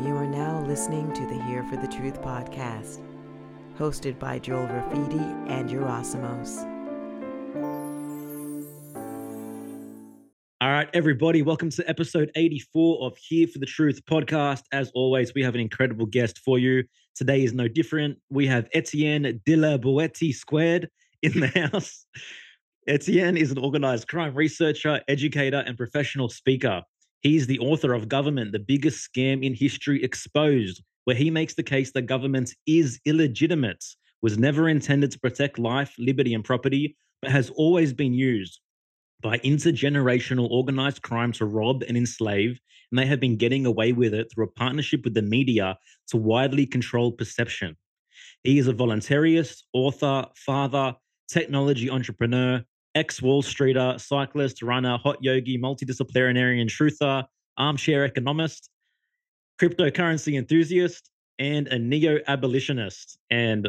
You are now listening to the Here for the Truth podcast, hosted by Joel Rafidi and Yerasimos. All right, everybody, welcome to episode 84 of Here for the Truth podcast. As always, we have an incredible guest for you. Today is no different. We have Etienne de la Boetie squared in the house. Etienne is an organized crime researcher, educator, and professional speaker. He's the author of Government, the Biggest Scam in History Exposed, where he makes the case that government is illegitimate, was never intended to protect life, liberty, and property, but has always been used by intergenerational organized crime to rob and enslave, and they have been getting away with it through a partnership with the media to widely control perception. He is a voluntarist, author, father, technology entrepreneur, ex Wall Streeter, cyclist, runner, hot yogi, multidisciplinarian truther, armchair economist, cryptocurrency enthusiast, and a neo abolitionist. And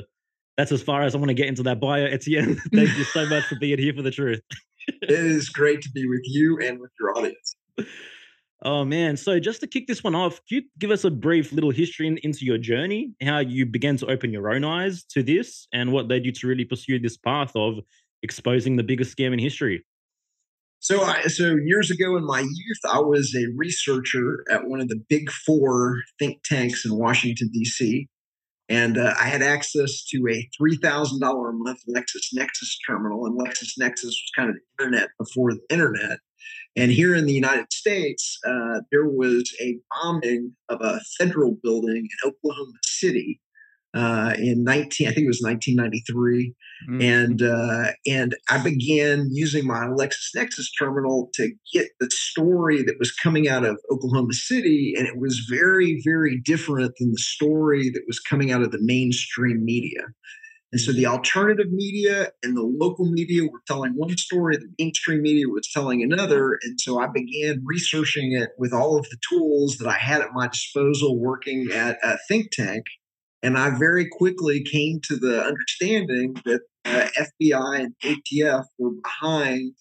that's as far as I want to get into that bio. Etienne, thank you so much for being here for the truth. it is great to be with you and with your audience. Oh man! So just to kick this one off, can you give us a brief little history in, into your journey, how you began to open your own eyes to this, and what led you to really pursue this path of exposing the biggest scam in history? So, I, so years ago in my youth, I was a researcher at one of the big four think tanks in Washington D.C., and uh, I had access to a three thousand dollar a month LexisNexis terminal, and LexisNexis was kind of the internet before the internet. And here in the United States, uh, there was a bombing of a federal building in Oklahoma City uh, in 19 i think it was 1993 mm-hmm. and uh, and i began using my LexisNexis terminal to get the story that was coming out of oklahoma city and it was very very different than the story that was coming out of the mainstream media and so the alternative media and the local media were telling one story, the mainstream media was telling another. And so I began researching it with all of the tools that I had at my disposal working at a think tank. And I very quickly came to the understanding that uh, FBI and ATF were behind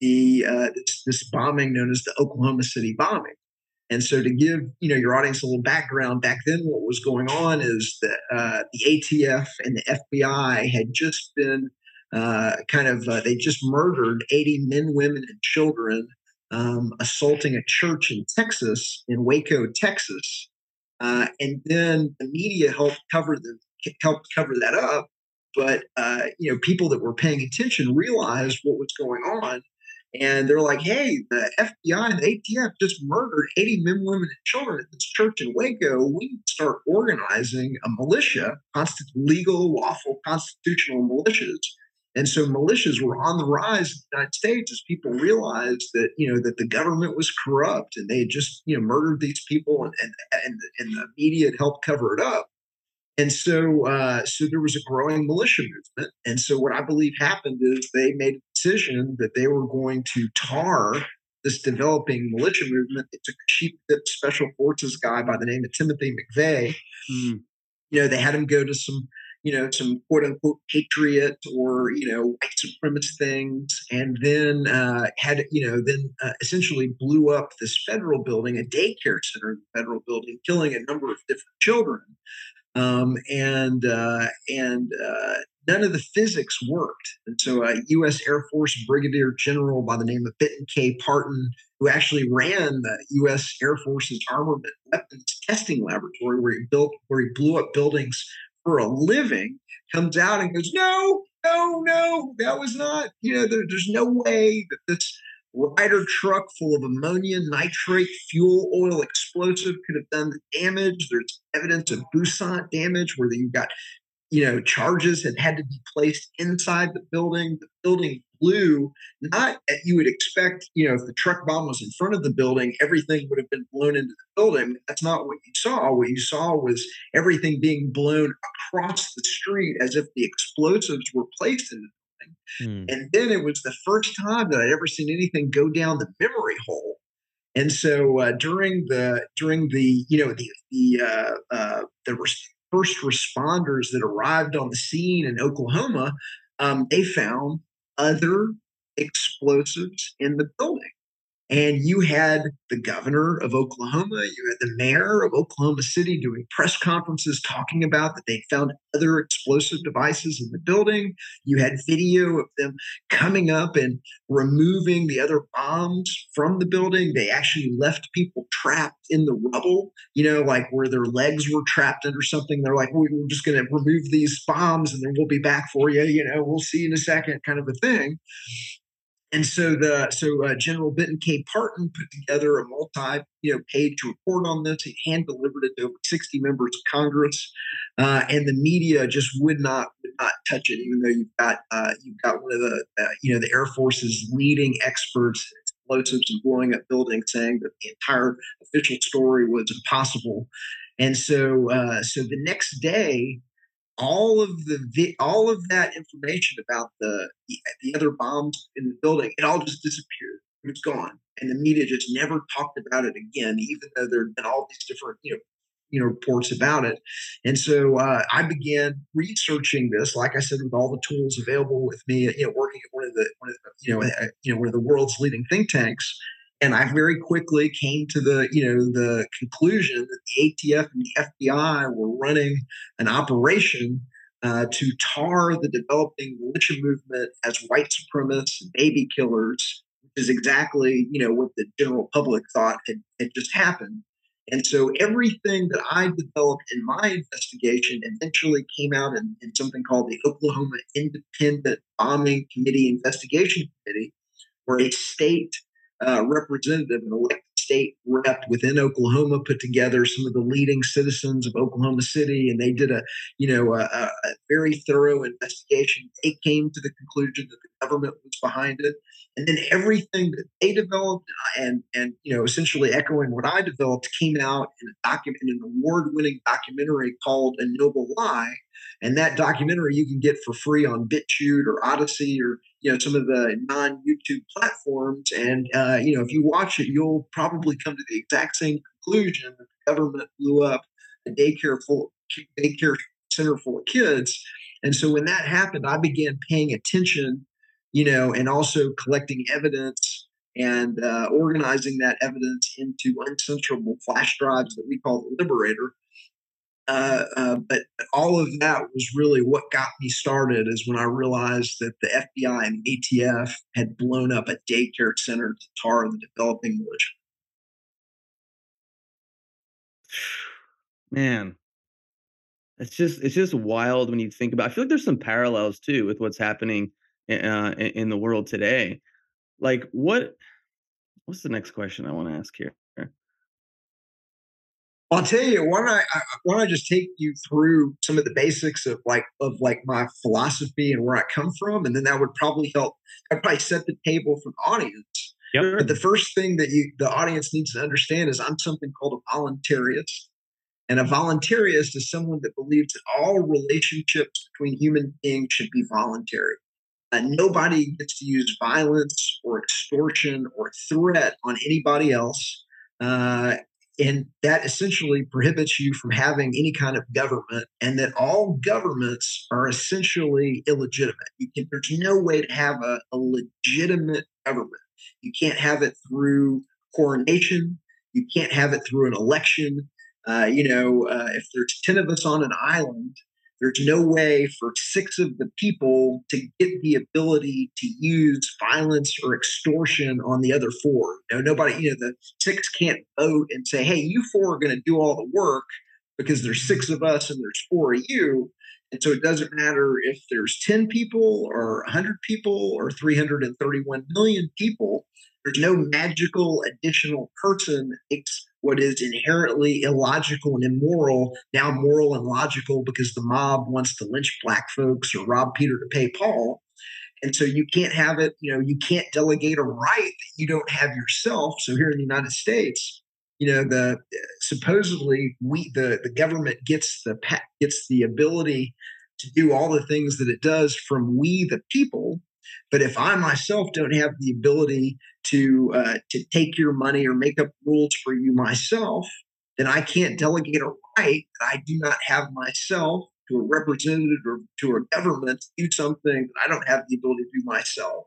the uh, this, this, bombing known as the Oklahoma City bombing. And so, to give you know your audience a little background, back then what was going on is that uh, the ATF and the FBI had just been uh, kind of uh, they just murdered 80 men, women, and children, um, assaulting a church in Texas, in Waco, Texas, uh, and then the media helped cover the helped cover that up. But uh, you know, people that were paying attention realized what was going on, and they're like, "Hey, the FBI and the ATF just murdered 80 men, women, and children at this church in Waco. We need to start organizing a militia, legal, lawful, constitutional militias." And so militias were on the rise in the United States as people realized that, you know, that the government was corrupt and they had just, you know, murdered these people and, and, and, and the media had helped cover it up. And so, uh, so there was a growing militia movement. And so what I believe happened is they made a decision that they were going to tar this developing militia movement. They took a chief special forces guy by the name of Timothy McVeigh. Mm. You know, they had him go to some you know, some quote unquote patriot or, you know, white supremacist things. And then uh, had, you know, then uh, essentially blew up this federal building, a daycare center in the federal building, killing a number of different children. Um, and uh, and uh, none of the physics worked. And so a U.S. Air Force Brigadier General by the name of Benton K. Partin, who actually ran the U.S. Air Force's armament weapons testing laboratory, where he built, where he blew up buildings for a living comes out and goes, no, no, no, that was not, you know, there, there's no way that this Ryder truck full of ammonia nitrate fuel oil explosive could have done the damage. There's evidence of brisance damage where you've got you know, charges had had to be placed inside the building. The building blew, not you would expect, you know, if the truck bomb was in front of the building, everything would have been blown into the building. That's not what you saw. What you saw was everything being blown across the street as if the explosives were placed in the building. Hmm. And then it was the first time that I'd ever seen anything go down the memory hole. And so uh, during the during the you know the the uh, uh, the first responders that arrived on the scene in Oklahoma, um, they found other explosives in the building. And you had the governor of Oklahoma, you had the mayor of Oklahoma City doing press conferences talking about that they found other explosive devices in the building. You had video of them coming up and removing the other bombs from the building. They actually left people trapped in the rubble, you know, like where their legs were trapped under something. They're like, we're just going to remove these bombs and then we'll be back for you. You know, we'll see in a second, kind of a thing. And so the so uh, General Benton K. Partin put together a multi you know page report on this. He hand delivered it to over sixty members of Congress, uh, and the media just would not would not touch it. Even though you've got uh, you've got one of the uh, you know the Air Force's leading experts explosives and blowing up buildings saying that the entire official story was impossible. And so uh, so the next day, all of the all of that information about the the other bombs in the building, it all just disappeared. It was gone, and the media just never talked about it again, even though there had been all these different you know you know reports about it. And so uh, I began researching this, like I said, with all the tools available with me. You know, working at one of the, one of the you know uh, you know one of the world's leading think tanks and I very quickly came to the, you know, the conclusion that the ATF and the FBI were running an operation uh, to tar the developing militia movement as white supremacists and baby killers, which is exactly, you know, what the general public thought had, had just happened. And so everything that I developed in my investigation eventually came out in, in something called the Oklahoma Independent Bombing Committee Investigation Committee, where a state uh, representative, an elected state rep within Oklahoma, put together some of the leading citizens of Oklahoma City, and they did a, you know, a, a very thorough investigation. They came to the conclusion that the government was behind it, and then everything that they developed and and you know, essentially echoing what I developed, came out in a document, in an award-winning documentary called "A Noble Lie." And that documentary you can get for free on BitChute or Odysee or you know some of the non-YouTube platforms. And uh, you know if you watch it, you'll probably come to the exact same conclusion that the government blew up a daycare full daycare center full of kids. And so when that happened, I began paying attention, you know, and also collecting evidence and uh, organizing that evidence into uncensorable flash drives that we call the Liberator. Uh, uh, but all of that was really what got me started is when I realized that the FBI and ATF had blown up a daycare center to tar the developing militia. Man, it's just it's just wild when you think about. It. I feel like there's some parallels too with what's happening uh, in the world today. Like what? What's the next question I want to ask here? I'll tell you, why don't I, I why don't I just take you through some of the basics of like of like my philosophy and where I come from, and then that would probably help. I'd probably set the table for the audience. Yep. But the first thing that you the audience needs to understand is I'm something called a voluntarist. And a voluntarist is someone that believes that all relationships between human beings should be voluntary. Uh, nobody gets to use violence or extortion or threat on anybody else. Uh, and that essentially prohibits you from having any kind of government, and that all governments are essentially illegitimate. Can, there's no way to have a, a legitimate government. You can't have it through coronation. You can't have it through an election. Uh, you know, uh, if there's 10 of us on an island, there's no way for six of the people to get the ability to use violence or extortion on the other four. You know, nobody, you know, the six can't vote and say, hey, you four are going to do all the work because there's six of us and there's four of you. And so it doesn't matter if there's 10 people or 100 people or 331 million people. There's no magical additional person what is inherently illogical and immoral now moral and logical because the mob wants to lynch black folks or rob Peter to pay Paul. And so you can't have it, you know, you can't delegate a right that you don't have yourself. So here in the United States, you know, the supposedly we the the government gets the gets the ability to do all the things that it does from we the people but if I myself don't have the ability to uh, to take your money or make up rules for you myself, then I can't delegate a right that I do not have myself to a representative or to a government to do something that I don't have the ability to do myself.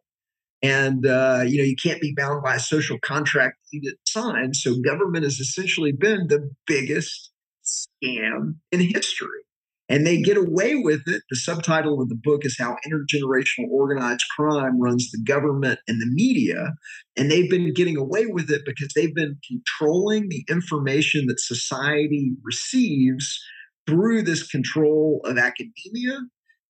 and uh, you know you can't be bound by a social contract that you didn't sign. So government has essentially been the biggest scam in history. And they get away with it. The subtitle of the book is How Intergenerational Organized Crime Runs the Government and the Media. And they've been getting away with it because they've been controlling the information that society receives through this control of academia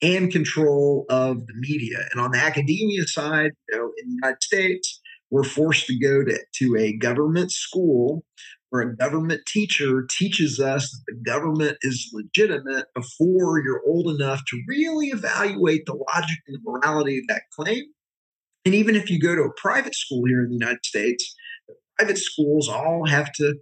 and control of the media. And on the academia side, you know, in the United States, we're forced to go to, to a government school where a government teacher teaches us that the government is legitimate before you're old enough to really evaluate the logic and the morality of that claim. And even if you go to a private school here in the United States, private schools all have to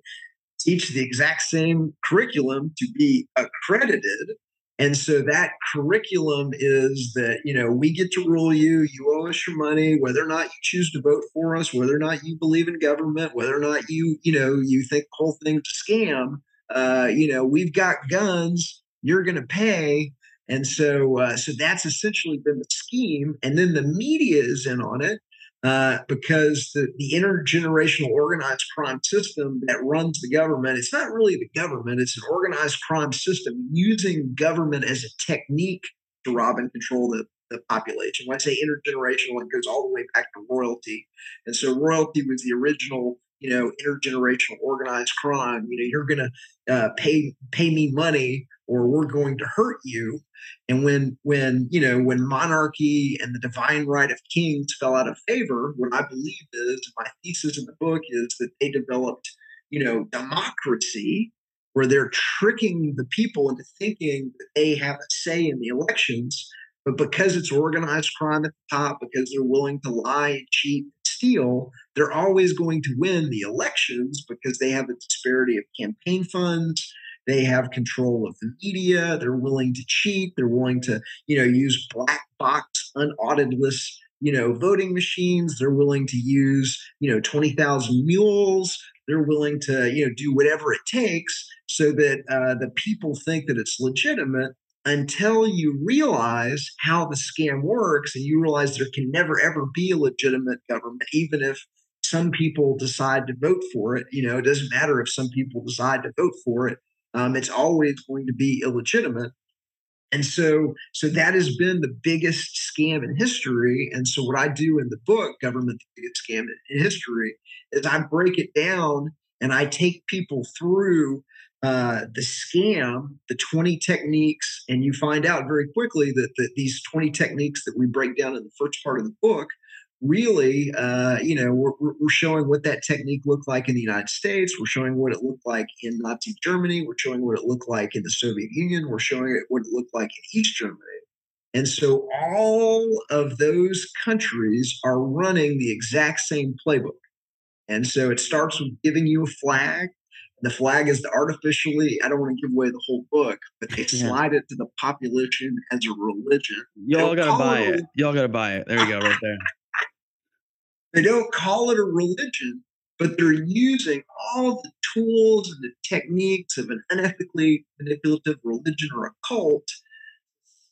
teach the exact same curriculum to be accredited and so that curriculum is that, you know, we get to rule you, you owe us your money, whether or not you choose to vote for us, whether or not you believe in government, whether or not you, you know, you think the whole thing's a scam. Uh, you know, we've got guns, you're going to pay. And so, uh, so that's essentially been the scheme. And then the media is in on it uh, because the, the intergenerational organized crime system that runs the government, it's not really the government, it's an organized crime system using government as a technique to rob and control the, the population. When I say intergenerational, it goes all the way back to royalty. And so royalty was the original you know intergenerational organized crime you know you're to uh, pay pay me money or we're going to hurt you. And when when you know when monarchy and the divine right of kings fell out of favor what i believe is my thesis in the book is that they developed you know democracy where they're tricking the people into thinking that they have a say in the elections. But because it's organized crime at the top because they're willing to lie and cheat and steal they're always going to win the elections because they have a disparity of campaign funds they have control of the media. They're willing to cheat. They're willing to, you know, use black box, unauditless, you know, voting machines. They're willing to use, you know, 20,000 mules. They're willing to, you know, do whatever it takes so that uh, the people think that it's legitimate until you realize how the scam works and you realize there can never ever be a legitimate government, even if some people decide to vote for it. You know, it doesn't matter if some people decide to vote for it um, it's always going to be illegitimate. And so, so that has been the biggest scam in history. And so, what I do in the book, Government the Biggest Scam in History, is I break it down and I take people through uh, the scam, the 20 techniques, and you find out very quickly that, that these 20 techniques that we break down in the first part of the book really, uh, you know, we're, we're showing what that technique looked like in the United States. We're showing what it looked like in Nazi Germany. We're showing what it looked like in the Soviet Union. We're showing it what it looked like in East Germany. And so all of those countries are running the exact same playbook. And so it starts with giving you a flag. The flag is the artificially, I don't want to give away the whole book, but they yeah. slide it to the population as a religion. Y'all gotta buy it. it. Y'all gotta buy it. There you go, right there. They don't call it a religion, but they're using all the tools and the techniques of an unethically manipulative religion or a cult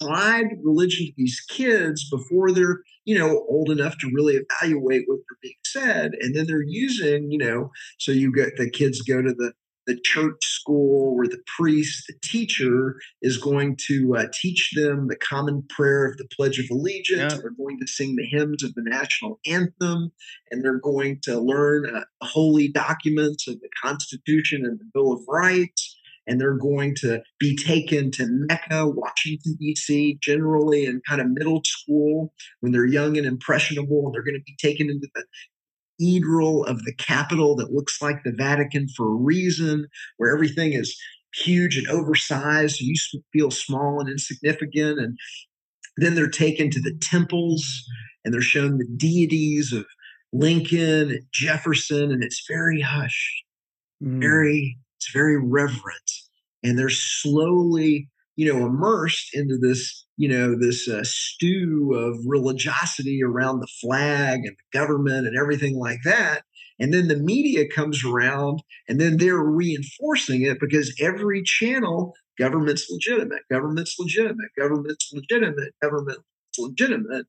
slide religion to these kids before they're you know old enough to really evaluate what they're being said. And then they're using you know so you get the kids go to the the church school where the priest, the teacher, is going to uh, teach them the common prayer of the Pledge of Allegiance. Yeah. They're going to sing the hymns of the national anthem, and they're going to learn uh, holy documents of the Constitution and the Bill of Rights. And they're going to be taken to Mecca, Washington, D.C., generally in kind of middle school when they're young and impressionable. And they're going to be taken into the cathedral of the Capitol that looks like the Vatican for a reason, where everything is huge and oversized. So you feel small and insignificant. And then they're taken to the temples and they're shown the deities of Lincoln and Jefferson, and it's very hushed, mm. very, it's very reverent. And they're slowly you know, immersed into this, you know, this uh, stew of religiosity around the flag and the government and everything like that. And then the media comes around and then they're reinforcing it because every channel, government's legitimate, government's legitimate, government's legitimate, government's legitimate.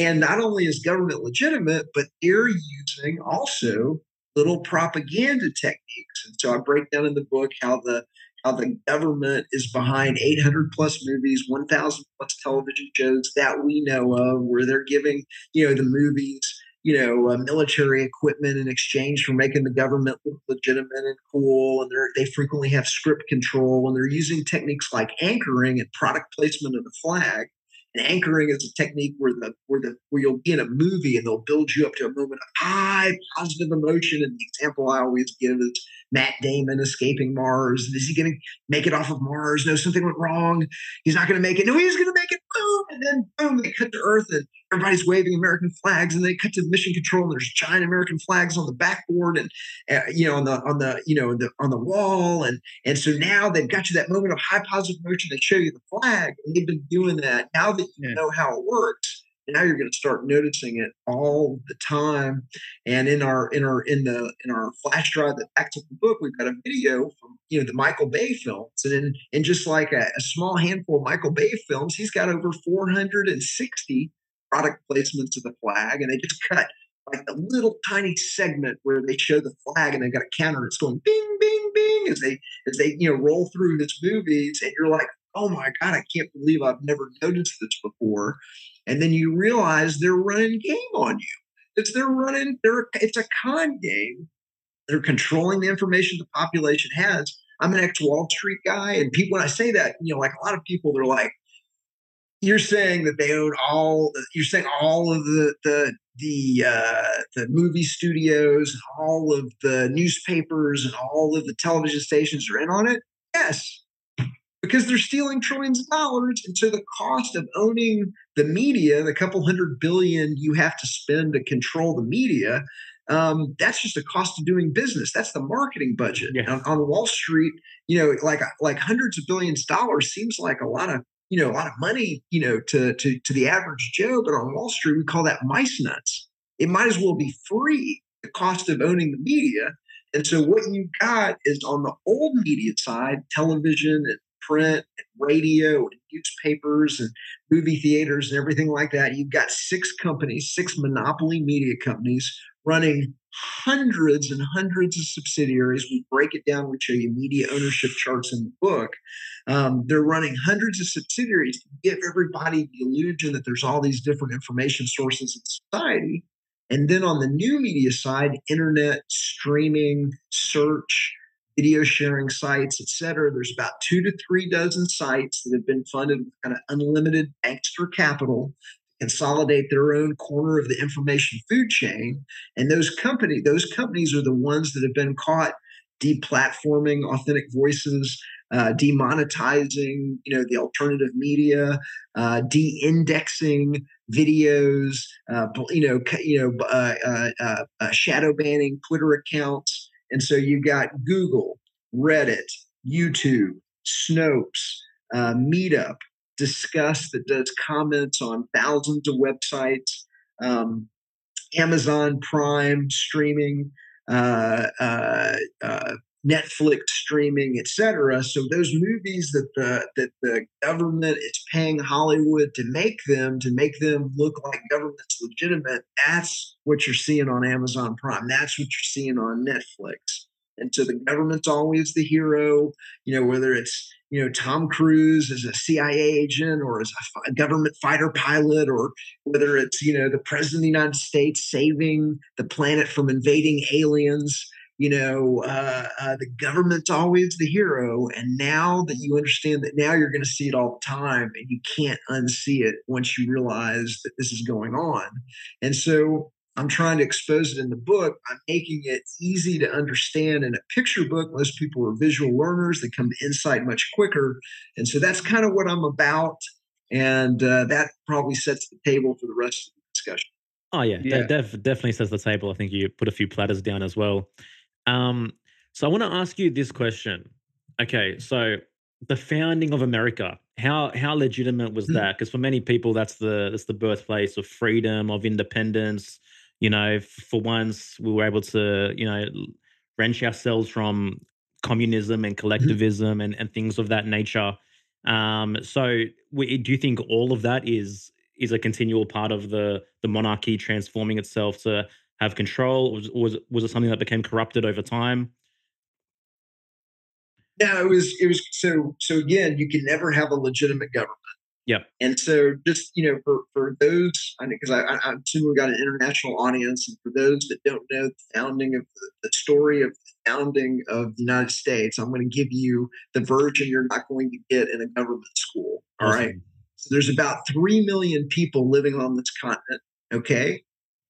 And not only is government legitimate, but they're using also little propaganda techniques. And so I break down in the book how the how the government is behind 800 plus movies, 1,000 plus television shows that we know of, where they're giving you know the movies you know, uh, military equipment in exchange for making the government look legitimate and cool. And they they frequently have script control, and they're using techniques like anchoring and product placement of the flag and anchoring is a technique where the where the where you'll be in a movie and they'll build you up to a moment of high positive emotion. And the example I always give is Matt Damon escaping Mars. Is he going to make it off of Mars? No, something went wrong. He's not going to make it. No, he's going to make it. Boom! And then boom, they cut to Earth and everybody's waving American flags. And they cut to mission control and there's giant American flags on the backboard and uh, you know on the on the you know the on the wall. And and so now they've got you that moment of high positive motion. They show you the flag, and they've been doing that. Now that you yeah. know how it works, now you're going to start noticing it all the time. And in our in our in the in our flash drive that backs up the book we've got a video from you know the michael bay films. And in, in just like a, a small handful of michael bay films he's got over 460 product placements of the flag. And they just cut like a little tiny segment where they show the flag and they've got a counter it's going bing bing bing as they as they you know roll through his movies. And you're like oh my god i can't believe i've never noticed this before and then you realize they're running game on you. It's they're running. They're it's a con game. They're controlling the information the population has. I'm an ex Wall Street guy, and people when I say that, you know, like a lot of people, they're like, "You're saying that they own all. You're saying all of the the the uh, the movie studios, all of the newspapers, and all of the television stations are in on it." Yes, because they're stealing trillions of dollars. And so the cost of owning the media, the couple hundred billion you have to spend to control the media, um, that's just a cost of doing business. That's the marketing budget. Yeah. On, on, Wall Street, you know, like like hundreds of billions of dollars seems like a lot of you know a lot of money, you know, to to to the average Joe. But on Wall Street, we call that mice nuts. It might as well be free. The cost of owning the media. And so what you got is on the old media side, television and print and radio and newspapers and movie theaters and everything like that. You've got six companies, six monopoly media companies running hundreds and hundreds of subsidiaries. We break it down, we show you media ownership charts in the book. Um, they're running hundreds of subsidiaries to give everybody the illusion that there's all these different information sources in society. And then on the new media side, internet, streaming, search, video sharing sites, et cetera. There's about two to three dozen sites that have been funded with kind of unlimited extra capital consolidate their own corner of the information food chain. And those company, those companies are the ones that have been caught deplatforming authentic voices, uh, demonetizing, you know, the alternative media, uh, de-indexing videos, uh, you know, you know, uh, uh, uh, shadow banning Twitter accounts. And so you've got Google, Reddit, YouTube, Snopes, uh, Meetup, Disqus that does comments on thousands of websites, um, Amazon Prime streaming, uh, uh, uh Netflix streaming, etc. So those movies that the that the government is paying Hollywood to make them to make them look like government's legitimate, that's what you're seeing on Amazon Prime. That's what you're seeing on Netflix. And so the government's always the hero, you know, whether it's you know Tom Cruise as a CIA agent or as a government fighter pilot, or whether it's you know the president of the United States saving the planet from invading aliens you know, uh, uh, the government's always the hero. And now that you understand that now you're going to see it all the time and you can't unsee it once you realize that this is going on. And so I'm trying to expose it in the book. I'm making it easy to understand in a picture book. Most people are visual learners, they come to insight much quicker. And so that's kind of what I'm about. And uh, that probably sets the table for the rest of the discussion. Oh, yeah, yeah. Def- definitely sets the table. I think you put a few platters down as well. Um, so I want to ask you this question. Okay, so the founding of America, how how legitimate was hmm. that? Because for many people, that's the that's the birthplace of freedom, of independence. You know, for once, we were able to you know wrench ourselves from communism and mm-hmm. collectivism and, and things of that nature. Um, so, we, do you think all of that is is a continual part of the the monarchy transforming itself to have control? Was was was it something that became corrupted over time? No, it was it was so so again, you can never have a legitimate government. Yeah. And so just you know, for for those, I because I, I, I'm assuming we got an international audience, and for those that don't know the founding of the, the story of the founding of the United States, I'm going to give you the version you're not going to get in a government school. All right. Awesome. So there's about three million people living on this continent. Okay.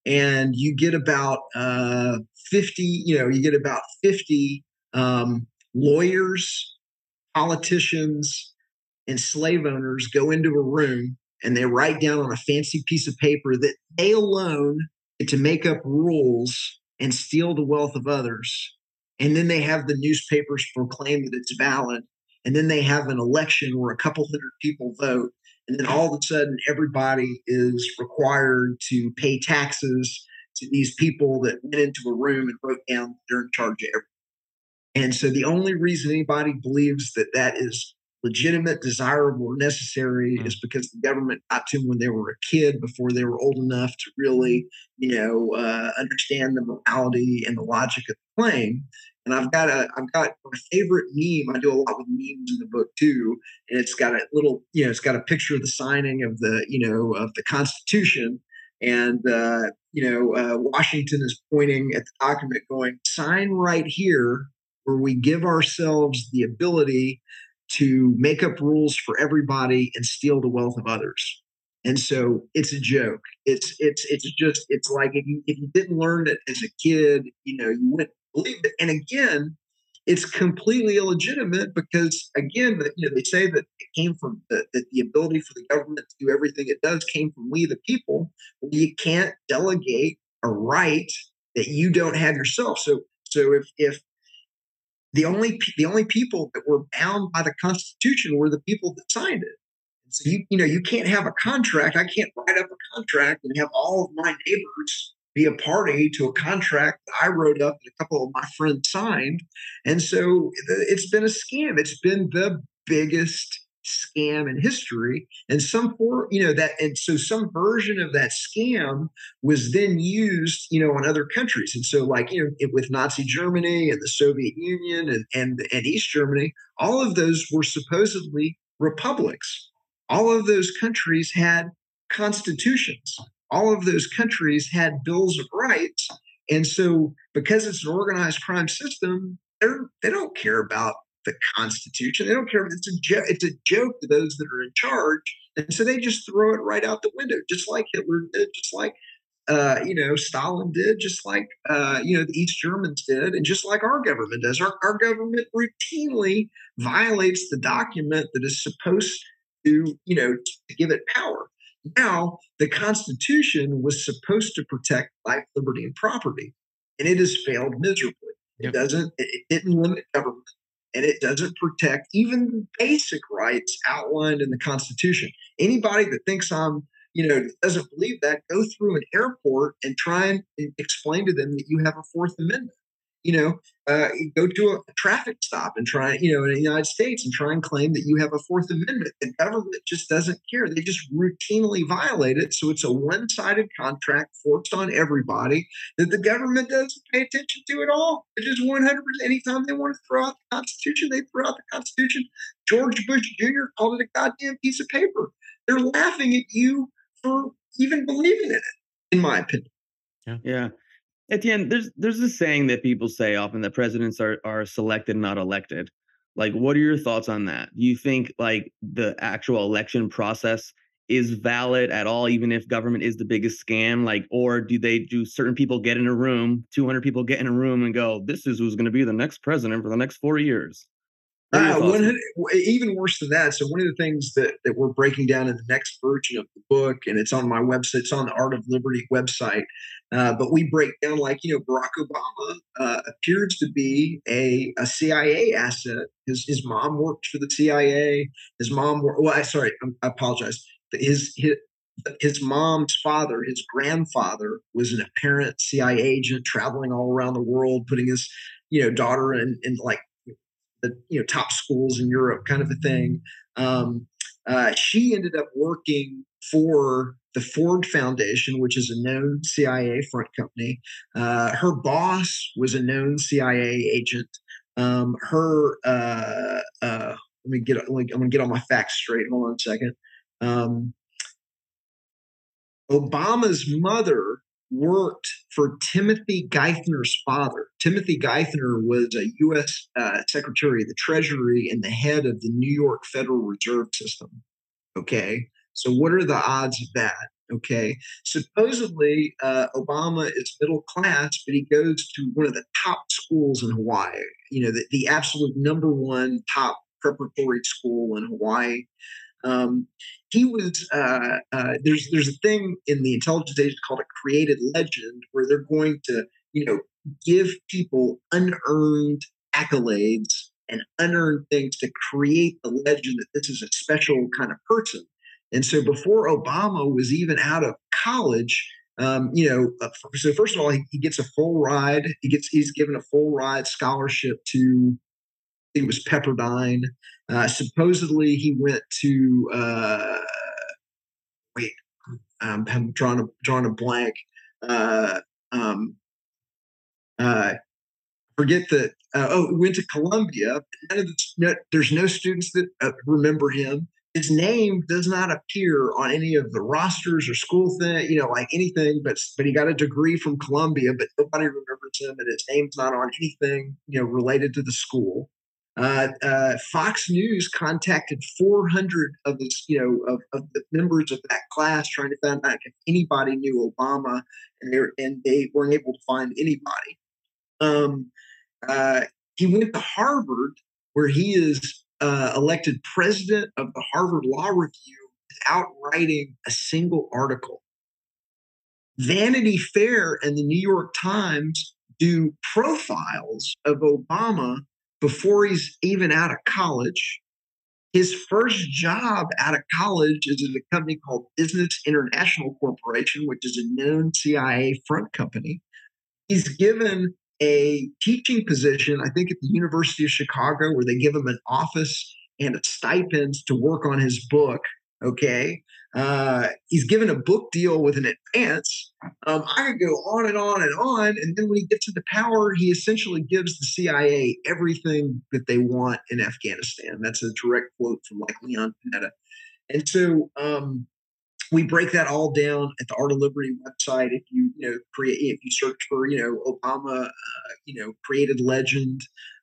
And you get about uh, 50, you know, you get about 50 um, lawyers, politicians, and slave owners go into a room and they write down on a fancy piece of paper that they alone get to make up rules and steal the wealth of others. And then they have the newspapers proclaim that it's valid. And then they have an election where a couple hundred people vote. And then all of a sudden, everybody is required to pay taxes to these people that went into a room and wrote down they're in charge of everything. And so the only reason anybody believes that that is legitimate, desirable, or necessary Mm. is because the government got to them when they were a kid before they were old enough to really, you know, uh, understand the morality and the logic of the claim. And I've got a, I've got my favorite meme. I do a lot with memes in the book too, and it's got a little, you know, it's got a picture of the signing of the, you know, of the Constitution, and uh, you know, uh, Washington is pointing at the document, going, "Sign right here, where we give ourselves the ability to make up rules for everybody and steal the wealth of others." And so it's a joke. It's it's it's just it's like if you if you didn't learn it as a kid, you know, you wouldn't believe it. And again, it's completely illegitimate because again, you know, they say that it came from the, that the ability for the government to do everything it does came from we the people. You can't delegate a right that you don't have yourself. So so if if the only the only people that were bound by the Constitution were the people that signed it. So you you know you can't have a contract. I can't write up a contract and have all of my neighbors be a party to a contract that I wrote up and a couple of my friends signed. And so it's been a scam. It's been the biggest scam in history. And some for you know that and so some version of that scam was then used you know on other countries. And so like you know it, with Nazi Germany and the Soviet Union and and and East Germany, all of those were supposedly republics all of those countries had constitutions. All of those countries had bills of rights. And so, because it's an organized crime system, they're, they don't care about the Constitution. They don't care. It's a, jo- it's a joke to those that are in charge. And so they just throw it right out the window, just like Hitler did, just like uh, you know, Stalin did, just like uh, you know the East Germans did, and just like our government does. Our, our government routinely violates the document that is supposed to, you know, to give it power. Now, the Constitution was supposed to protect life, liberty, and property, and it has failed miserably. Yep. It doesn't. It, didn't limit government, and it doesn't protect even the basic rights outlined in the Constitution. Anybody that thinks I'm you know, doesn't believe that, go through an airport and try and explain to them that you have a Fourth Amendment. You know, uh, go to a traffic stop and try, you know, in the United States and try and claim that you have a Fourth Amendment. The government just doesn't care. They just routinely violate it. So it's a one sided contract forced on everybody that the government doesn't pay attention to at all. It's just 100%. Anytime they want to throw out the Constitution, they throw out the Constitution. George Bush Jr. called it a goddamn piece of paper. They're laughing at you for even believing in it, in my opinion. Yeah. At the end, there's there's this saying that people say often that presidents are are selected, not elected. Like, what are your thoughts on that? Do you think like the actual election process is valid at all, even if government is the biggest scam? Like, or do they do certain people get in a room, 200 people get in a room and go, this is who's going to be the next president for the next four years? What are your Uh, thoughts on 100 even worse than that. So one of the things that, that we're breaking down in the next version of the book, and it's on my website, it's on the Art of Liberty website. Uh, but we break down like you know Barack Obama uh, appears to be a, a CIA asset. His his mom worked for the CIA. His mom, wor- well, I sorry, I'm- I apologize. His his his mom's father, his grandfather, was an apparent CIA agent traveling all around the world, putting his you know daughter in in like the you know top schools in Europe, kind of a thing. Um, uh, she ended up working for the Ford Foundation, which is a known CIA front company. Uh, her boss was a known CIA agent. Um, her, uh, uh, let me get, I'm to get all my facts straight. Hold on a second. Um, Obama's mother worked for Timothy Geithner's father. Timothy Geithner was a U.S. Uh, Secretary of the Treasury and the head of the New York Federal Reserve System. Okay. So, what are the odds of that? Okay. Supposedly, uh, Obama is middle class, but he goes to one of the top schools in Hawaii, you know, the, the absolute number one top preparatory school in Hawaii. Um, he was uh, uh, there's there's a thing in the intelligence age called a created legend where they're going to you know give people unearned accolades and unearned things to create the legend that this is a special kind of person. And so before Obama was even out of college, um, you know, uh, so first of all, he, he, gets a full ride. He gets he's given a full ride scholarship to it was Pepperdine. Uh, supposedly, he went to uh, wait, um, I'm drawing a drawing a blank. Uh, um, uh, forget that. Uh, oh, went to Columbia. The, there's no students that remember him. His name does not appear on any of the rosters or school thing, you know, like anything. But but he got a degree from Columbia, but nobody remembers him, and his name's not on anything, you know, related to the school. Uh, uh, Fox News contacted 400 of the, you know, of, of, the members of that class trying to find out if anybody knew Obama, and they and they weren't able to find anybody. Um, uh, he went to Harvard, where he is uh, elected president of the Harvard Law Review without writing a single article. Vanity Fair and the New York Times do profiles of Obama before he's even out of college. His first job out of college is at a company called Business International Corporation, which is a known CIA front company. He's given a teaching position, I think, at the University of Chicago, where they give him an office and a stipend to work on his book. Okay. Uh, he's given a book deal with an advance. Um, I could go on and on and on. And then when he gets into power, he essentially gives the CIA everything that they want in Afghanistan. That's a direct quote from like Leon Panetta. And so um, we break that all down at the Art of Liberty website. If you you know create if you search for you know Obama, uh, you know created legend,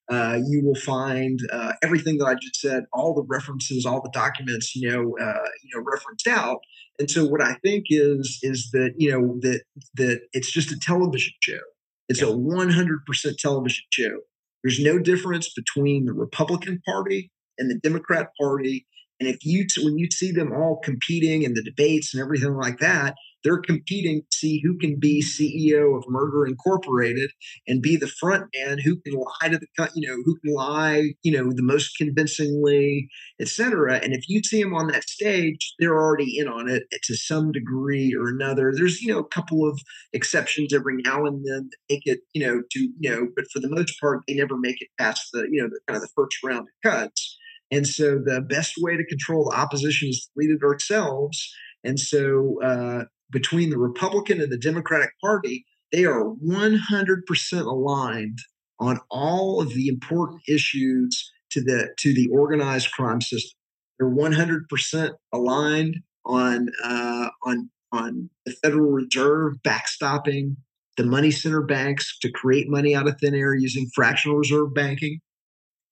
uh, you will find uh, everything that I just said, all the references, all the documents, you know, uh, you know, referenced out. And so, what I think is is that you know that that it's just a television show. It's yeah. a 100% television show. There's no difference between the Republican Party and the Democrat Party. And if you when you see them all competing in the debates and everything like that, they're competing to see who can be CEO of Murder Incorporated and be the front man who can lie to the you know who can lie you know the most convincingly, etc. And if you see them on that stage, they're already in on it to some degree or another. There's you know a couple of exceptions every now and then that make it you know to you know, but for the most part, they never make it past the you know the kind of the first round of cuts. And so the best way to control the opposition is to lead it ourselves. And so uh, between the Republican and the Democratic Party, they are 100% aligned on all of the important issues to the to the organized crime system. They're 100% aligned on uh, on on the Federal Reserve backstopping the money center banks to create money out of thin air using fractional reserve banking.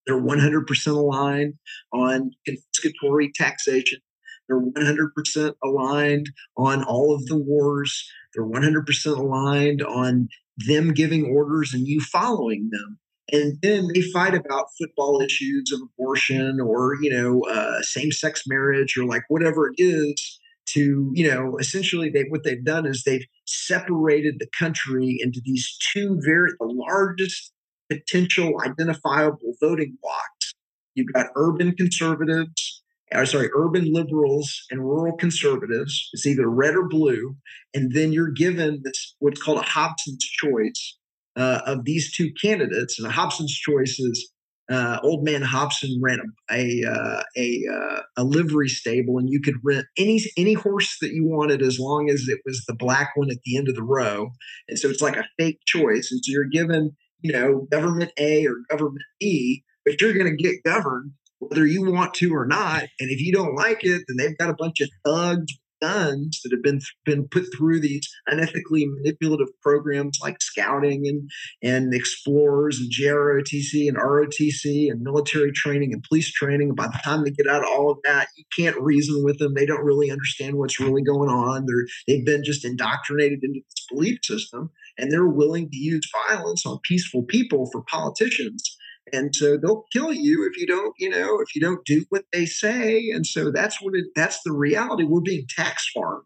They're 100% aligned on confiscatory taxation they're 100% aligned on all of the wars. They're 100% aligned on them giving orders and you following them. And then they fight about football issues of abortion or, you know, uh, same sex marriage or like whatever it is to, you know, essentially they what they've done is they've separated the country into these two very the largest potential identifiable voting blocks. You've got urban conservatives or sorry, urban liberals and rural conservatives. It's either red or blue, and then you're given this what's called a Hobson's choice uh, of these two candidates. And a Hobson's choice is uh, old man Hobson ran a a, uh, a, uh, a livery stable, and you could rent any any horse that you wanted as long as it was the black one at the end of the row. And so it's like a fake choice, and so you're given you know government A or government B, but you're going to get governed whether you want to or not. And if you don't like it, then they've got a bunch of thugs guns that have been been put through these unethically manipulative programs like scouting and and explorers and JROTC and ROTC and military training and police training. And by the time they get out of all of that, you can't reason with them. They don't really understand what's really going on. They're they've been just indoctrinated into this belief system, and they're willing to use violence on peaceful people for politicians and so they'll kill you if you don't you know if you don't do what they say. And so that's what it that's the reality. We're being tax farmed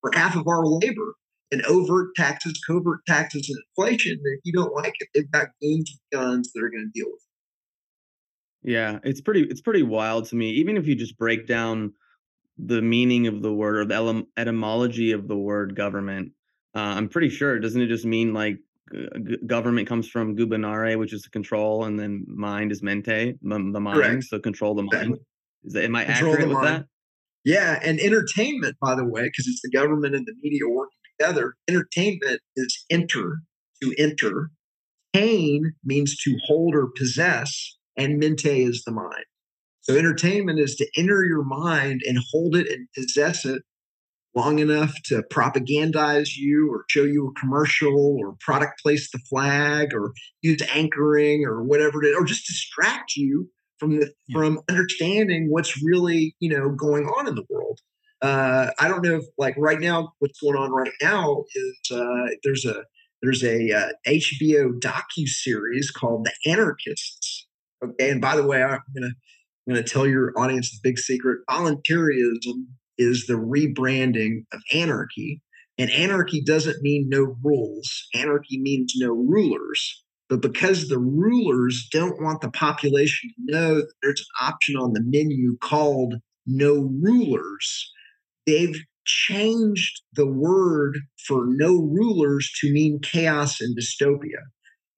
for half of our labor and overt taxes covert taxes and inflation. And if you don't like it they've got goons with guns that are going to deal with it. Yeah it's pretty it's pretty wild to me. Even if you just break down the meaning of the word or the etymology of the word government uh, i'm pretty sure doesn't it just mean like government comes from gubernare, which is to control, and then mind is mente, the mind. Correct. So control the mind. Is that am I control accurate with that? Yeah, and entertainment, by the way, because it's the government and the media working together. Entertainment is enter to enter. Pain means to hold or possess, and mente is the mind. So entertainment is to enter your mind and hold it and possess it long enough to propagandize you or show you a commercial or product place the flag or use anchoring or whatever it is, or just distract you from the yeah. from understanding what's really you know going on in the world. Uh, I don't know if like right now what's going on right now is uh, there's a there's a uh, HBO docu series called The Anarchists. Okay, and by the way, I'm gonna I'm gonna tell your audience the big secret: voluntarism is the rebranding of anarchy. And anarchy doesn't mean no rules, anarchy means no rulers. But because the rulers don't want the population to know that there's an option on the menu called no rulers, they've changed the word for no rulers to mean chaos and dystopia.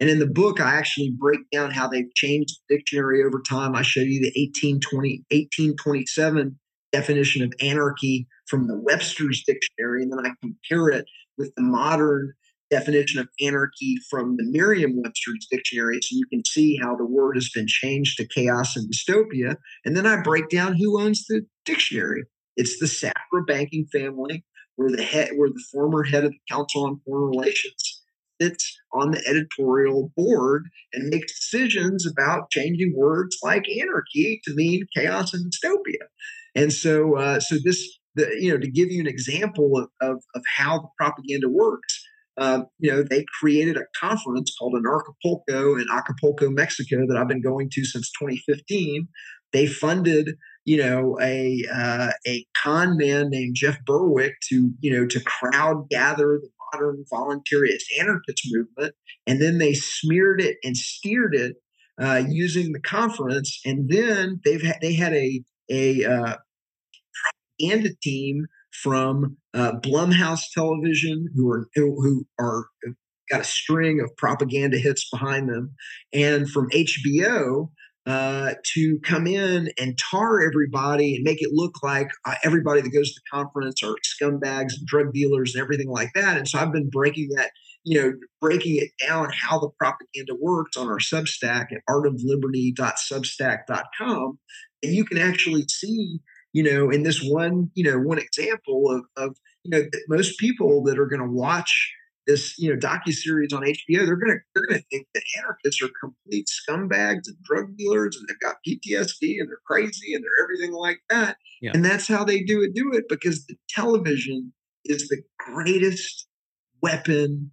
And in the book, I actually break down how they've changed the dictionary over time. I show you the 1820, 1827 definition of anarchy from the Webster's dictionary, and then I compare it with the modern definition of anarchy from the Merriam Webster's dictionary. So you can see how the word has been changed to chaos and dystopia. And then I break down who owns the dictionary. It's the Safra banking family, where the head, where the former head of the Council on Foreign Relations sits on the editorial board and makes decisions about changing words like anarchy to mean chaos and dystopia. And so, uh, so this, the, you know, to give you an example of, of, of how the propaganda works, uh, you know, they created a conference called Anarchapulco in Acapulco, Mexico, that I've been going to since 2015. They funded, you know, a uh, a con man named Jeff Berwick to, you know, to crowd gather the modern voluntarist anarchist movement, and then they smeared it and steered it uh, using the conference. And then they've had they had a a uh, and a team from uh, Blumhouse Television, who are who are got a string of propaganda hits behind them, and from HBO uh, to come in and tar everybody and make it look like uh, everybody that goes to the conference are scumbags and drug dealers and everything like that. And so I've been breaking that, you know, breaking it down how the propaganda works on our Substack at artofliberty.substack.com. And you can actually see you know, in this one, you know, one example of, of you know, most people that are going to watch this, you know, docu series on HBO, they're gonna they're gonna think that anarchists are complete scumbags and drug dealers, and they've got PTSD and they're crazy and they're everything like that. Yeah. And that's how they do it. Do it because the television is the greatest weapon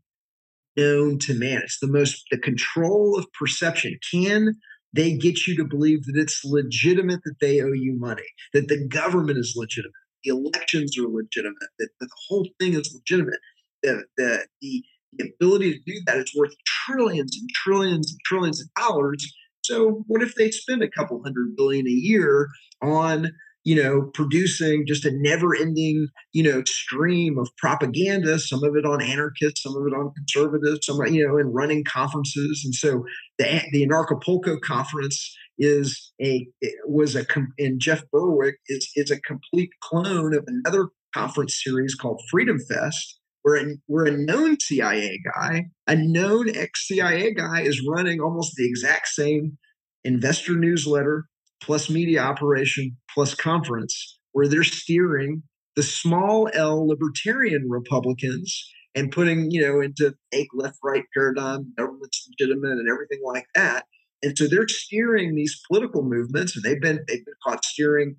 known to man. It's the most the control of perception. Can they get you to believe that it's legitimate that they owe you money, that the government is legitimate, the elections are legitimate, that, that the whole thing is legitimate. The, the, the, the ability to do that is worth trillions and trillions and trillions of dollars. So what if they spend a couple hundred billion a year on you know, producing just a never-ending, you know, stream of propaganda. Some of it on anarchists, some of it on conservatives, some you know, and running conferences. And so the the Anarchapulco conference is a was a and Jeff Berwick is is a complete clone of another conference series called Freedom Fest, where a, where a known CIA guy, a known ex CIA guy, is running almost the exact same investor newsletter plus media operation plus conference, where they're steering the small L libertarian Republicans and putting you know into fake left right paradigm, government's legitimate, and everything like that. And so they're steering these political movements, and they've been they've been caught steering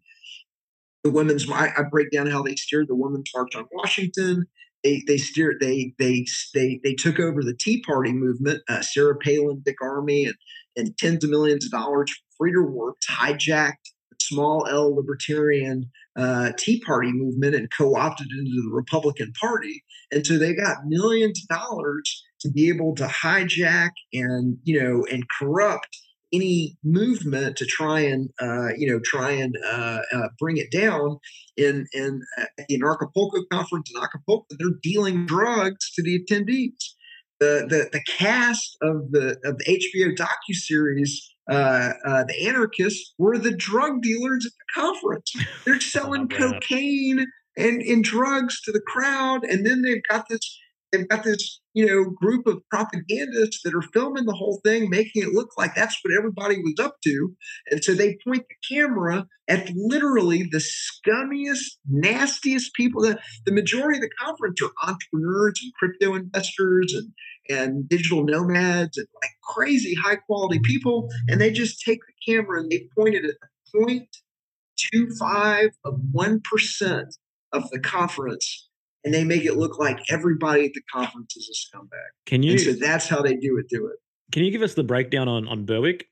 the women's. I, I break down how they steered the women's march on Washington. They they steered they they they they took over the Tea Party movement. Uh, Sarah Palin, Dick Armey, and and tens of millions of dollars from FreedomWorks hijacked the small L libertarian uh, Tea Party movement and co-opted into the Republican Party. And so they got millions of dollars to be able to hijack and you know and corrupt any movement to try and uh, you know try and uh, uh, bring it down in in uh, the Anarchapulco conference in Acapulco they're dealing drugs to the attendees the the, the cast of the of the HBO docu series uh, uh, the anarchists were the drug dealers at the conference. They're selling oh, cocaine and, and drugs to the crowd and then they've got this they've got this you know group of propagandists that are filming the whole thing making it look like that's what everybody was up to. And so they point the camera at literally the scummiest nastiest people the, the majority of the conference are entrepreneurs and crypto investors and and digital nomads and like crazy high quality people and they just take the camera and they point it at 0.25 of 1% of the conference and they make it look like everybody at the conference is a scumbag. Can you? And so that's how they do it. Do it. Can you give us the breakdown on on Berwick?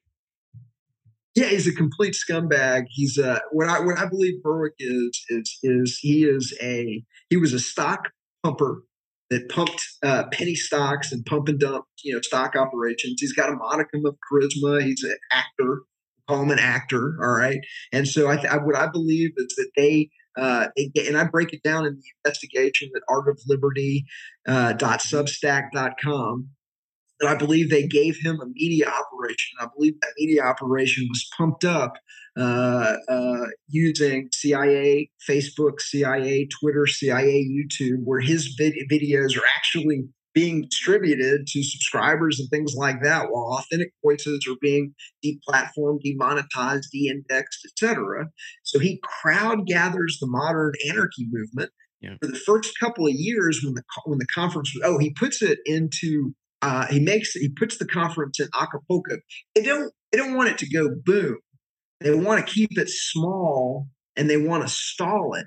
Yeah, he's a complete scumbag. He's a what I what I believe Berwick is is is he is a he was a stock pumper that pumped uh, penny stocks and pump and dump you know stock operations. He's got a modicum of charisma. He's an actor. Call him an actor, all right. And so I, th- I what I believe is that they uh, and I break it down in the investigation at artofliberty.substack.com. That I believe they gave him a media operation. I believe that media operation was pumped up uh, uh, using CIA, Facebook, CIA, Twitter, CIA, YouTube, where his vid- videos are actually being distributed to subscribers and things like that, while authentic voices are being deplatformed, demonetized, de-indexed, etc. So he crowd gathers the modern anarchy movement. Yeah. For the first couple of years, when the when the conference was, oh, he puts it into uh, he makes he puts the conference in Acapulco. They don't they don't want it to go boom. They want to keep it small and they want to stall it.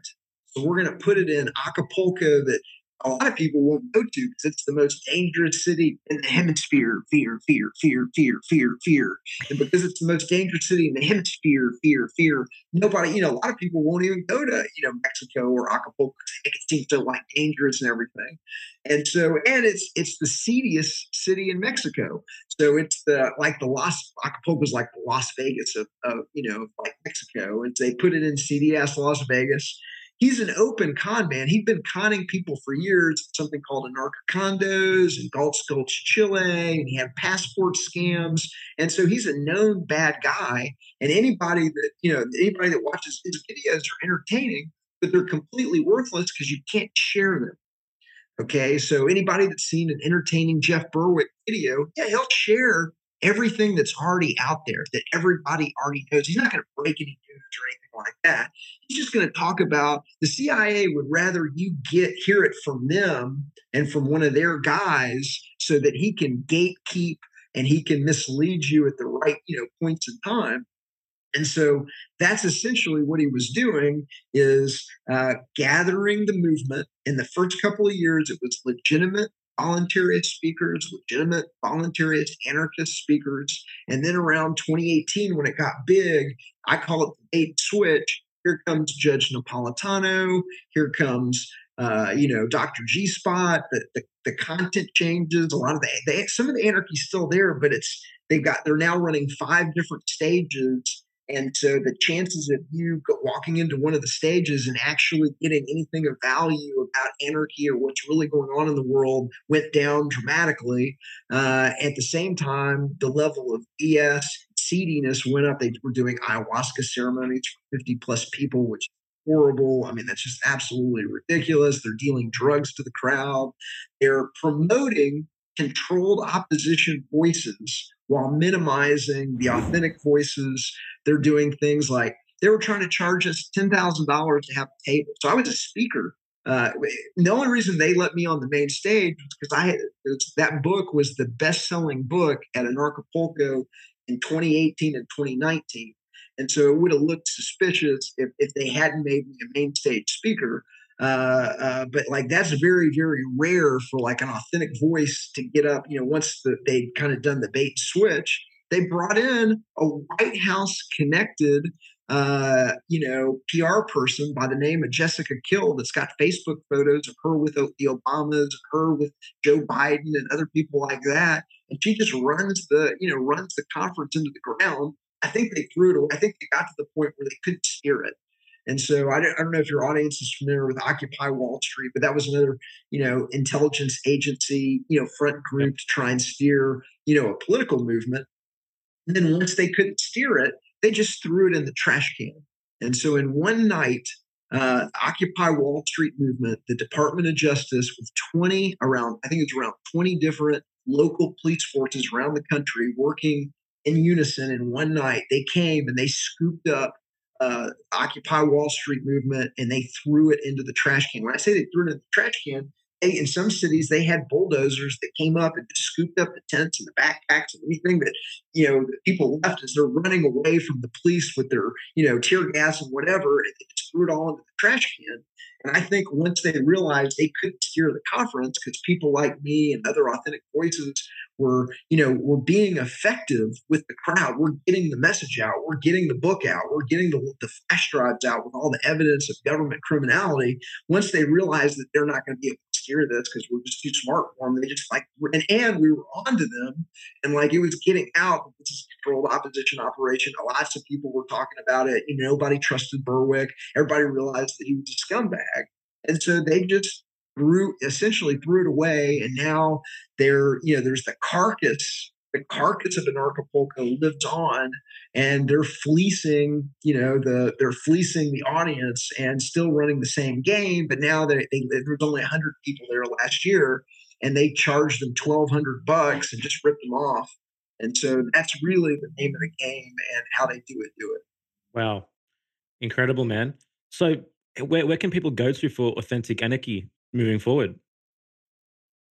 So we're going to put it in Acapulco that a lot of people won't go to because it's the most dangerous city in the hemisphere. Fear, fear, fear, fear, fear, fear. And because it's the most dangerous city in the hemisphere, fear, fear. Nobody, you know, a lot of people won't even go to, you know, Mexico or Acapulco. It seems so like dangerous and everything. And so, and it's it's the seediest city in Mexico. So it's the like the Las Acapulco is like the Las Vegas of, of you know like Mexico. And they put it in ass Las Vegas he's an open con man. He'd been conning people for years, something called Anarcha and Gulch Gulch Chile, and he had passport scams. And so he's a known bad guy. And anybody that, you know, anybody that watches his videos are entertaining, but they're completely worthless because you can't share them. Okay. So anybody that's seen an entertaining Jeff Berwick video, yeah, he'll share everything that's already out there that everybody already knows. He's not going to break any news or anything like that. He's just going to talk about the CIA would rather you get hear it from them and from one of their guys so that he can gatekeep and he can mislead you at the right you know points in time. And so that's essentially what he was doing is uh, gathering the movement. In the first couple of years, it was legitimate voluntarist speakers, legitimate voluntarist anarchist speakers. And then around 2018, when it got big, I call it the bait switch. Here comes Judge Napolitano. Here comes uh, you know, Dr. G Spot, the, the, the, content changes. A lot of the, they, some of the anarchy is still there, but it's they've got they're now running five different stages And so the chances of you walking into one of the stages and actually getting anything of value about anarchy or what's really going on in the world went down dramatically. Uh, at the same time, the level of ES seediness went up. They were doing ayahuasca ceremonies for 50 plus people, which is horrible. I mean, that's just absolutely ridiculous. They're dealing drugs to the crowd. They're promoting controlled opposition voices while minimizing the authentic voices. They're doing things like they were trying to charge us $10,000 to have a table. So I was a speaker. Uh, the only reason they let me on the main stage was because I that book was the best selling book at an Anarchapulco in 2018 and 2019. And so it would have looked suspicious if, if they hadn't made me a main stage speaker. Uh, uh, but like that's very, very rare for like an authentic voice to get up. You know, once the, they'd kind of done the bait switch, they brought in a White House connected, uh, you know, PR person by the name of Jessica Kill that's got Facebook photos of her with the Obamas, her with Joe Biden, and other people like that. And she just runs the, you know, runs the conference into the ground I think they threw it away. I think they got to the point where they couldn't steer it. And so I don't, I don't know if your audience is familiar with Occupy Wall Street, but that was another, you know, intelligence agency, you know, front group to try and steer, you know, a political movement. And then once they couldn't steer it, they just threw it in the trash can. And so in one night, uh, Occupy Wall Street movement, the Department of Justice, with 20 around, I think it's around 20 different local police forces around the country working in unison in one night. They came and they scooped up uh, Occupy Wall Street movement and they threw it into the trash can. When I say they threw it in the trash can, they, in some cities they had bulldozers that came up and just scooped up the tents and the backpacks and anything that you know people left as they're running away from the police with their you know tear gas and whatever, and they just threw it all into the trash can. And I think once they realized they couldn't steer the conference because people like me and other authentic voices were, you know, were being effective with the crowd. We're getting the message out. We're getting the book out. We're getting the, the flash drives out with all the evidence of government criminality. Once they realize that they're not going to be able to steer this because we're just too smart for them, they just like, and, and we were onto them. And like it was getting out. This is controlled opposition operation. Lots of people were talking about it. You know, nobody trusted Berwick. Everybody realized that he was a scumbag. And so they just threw essentially threw it away, and now there you know there's the carcass. The carcass of Anarchapulco lives on, and they're fleecing, you know, the they're fleecing the audience and still running the same game. But now they, they there only hundred people there last year, and they charged them twelve hundred bucks and just ripped them off. And so that's really the name of the game and how they do it. Do it. Wow, incredible, man. So where where can people go to for authentic anarchy moving forward?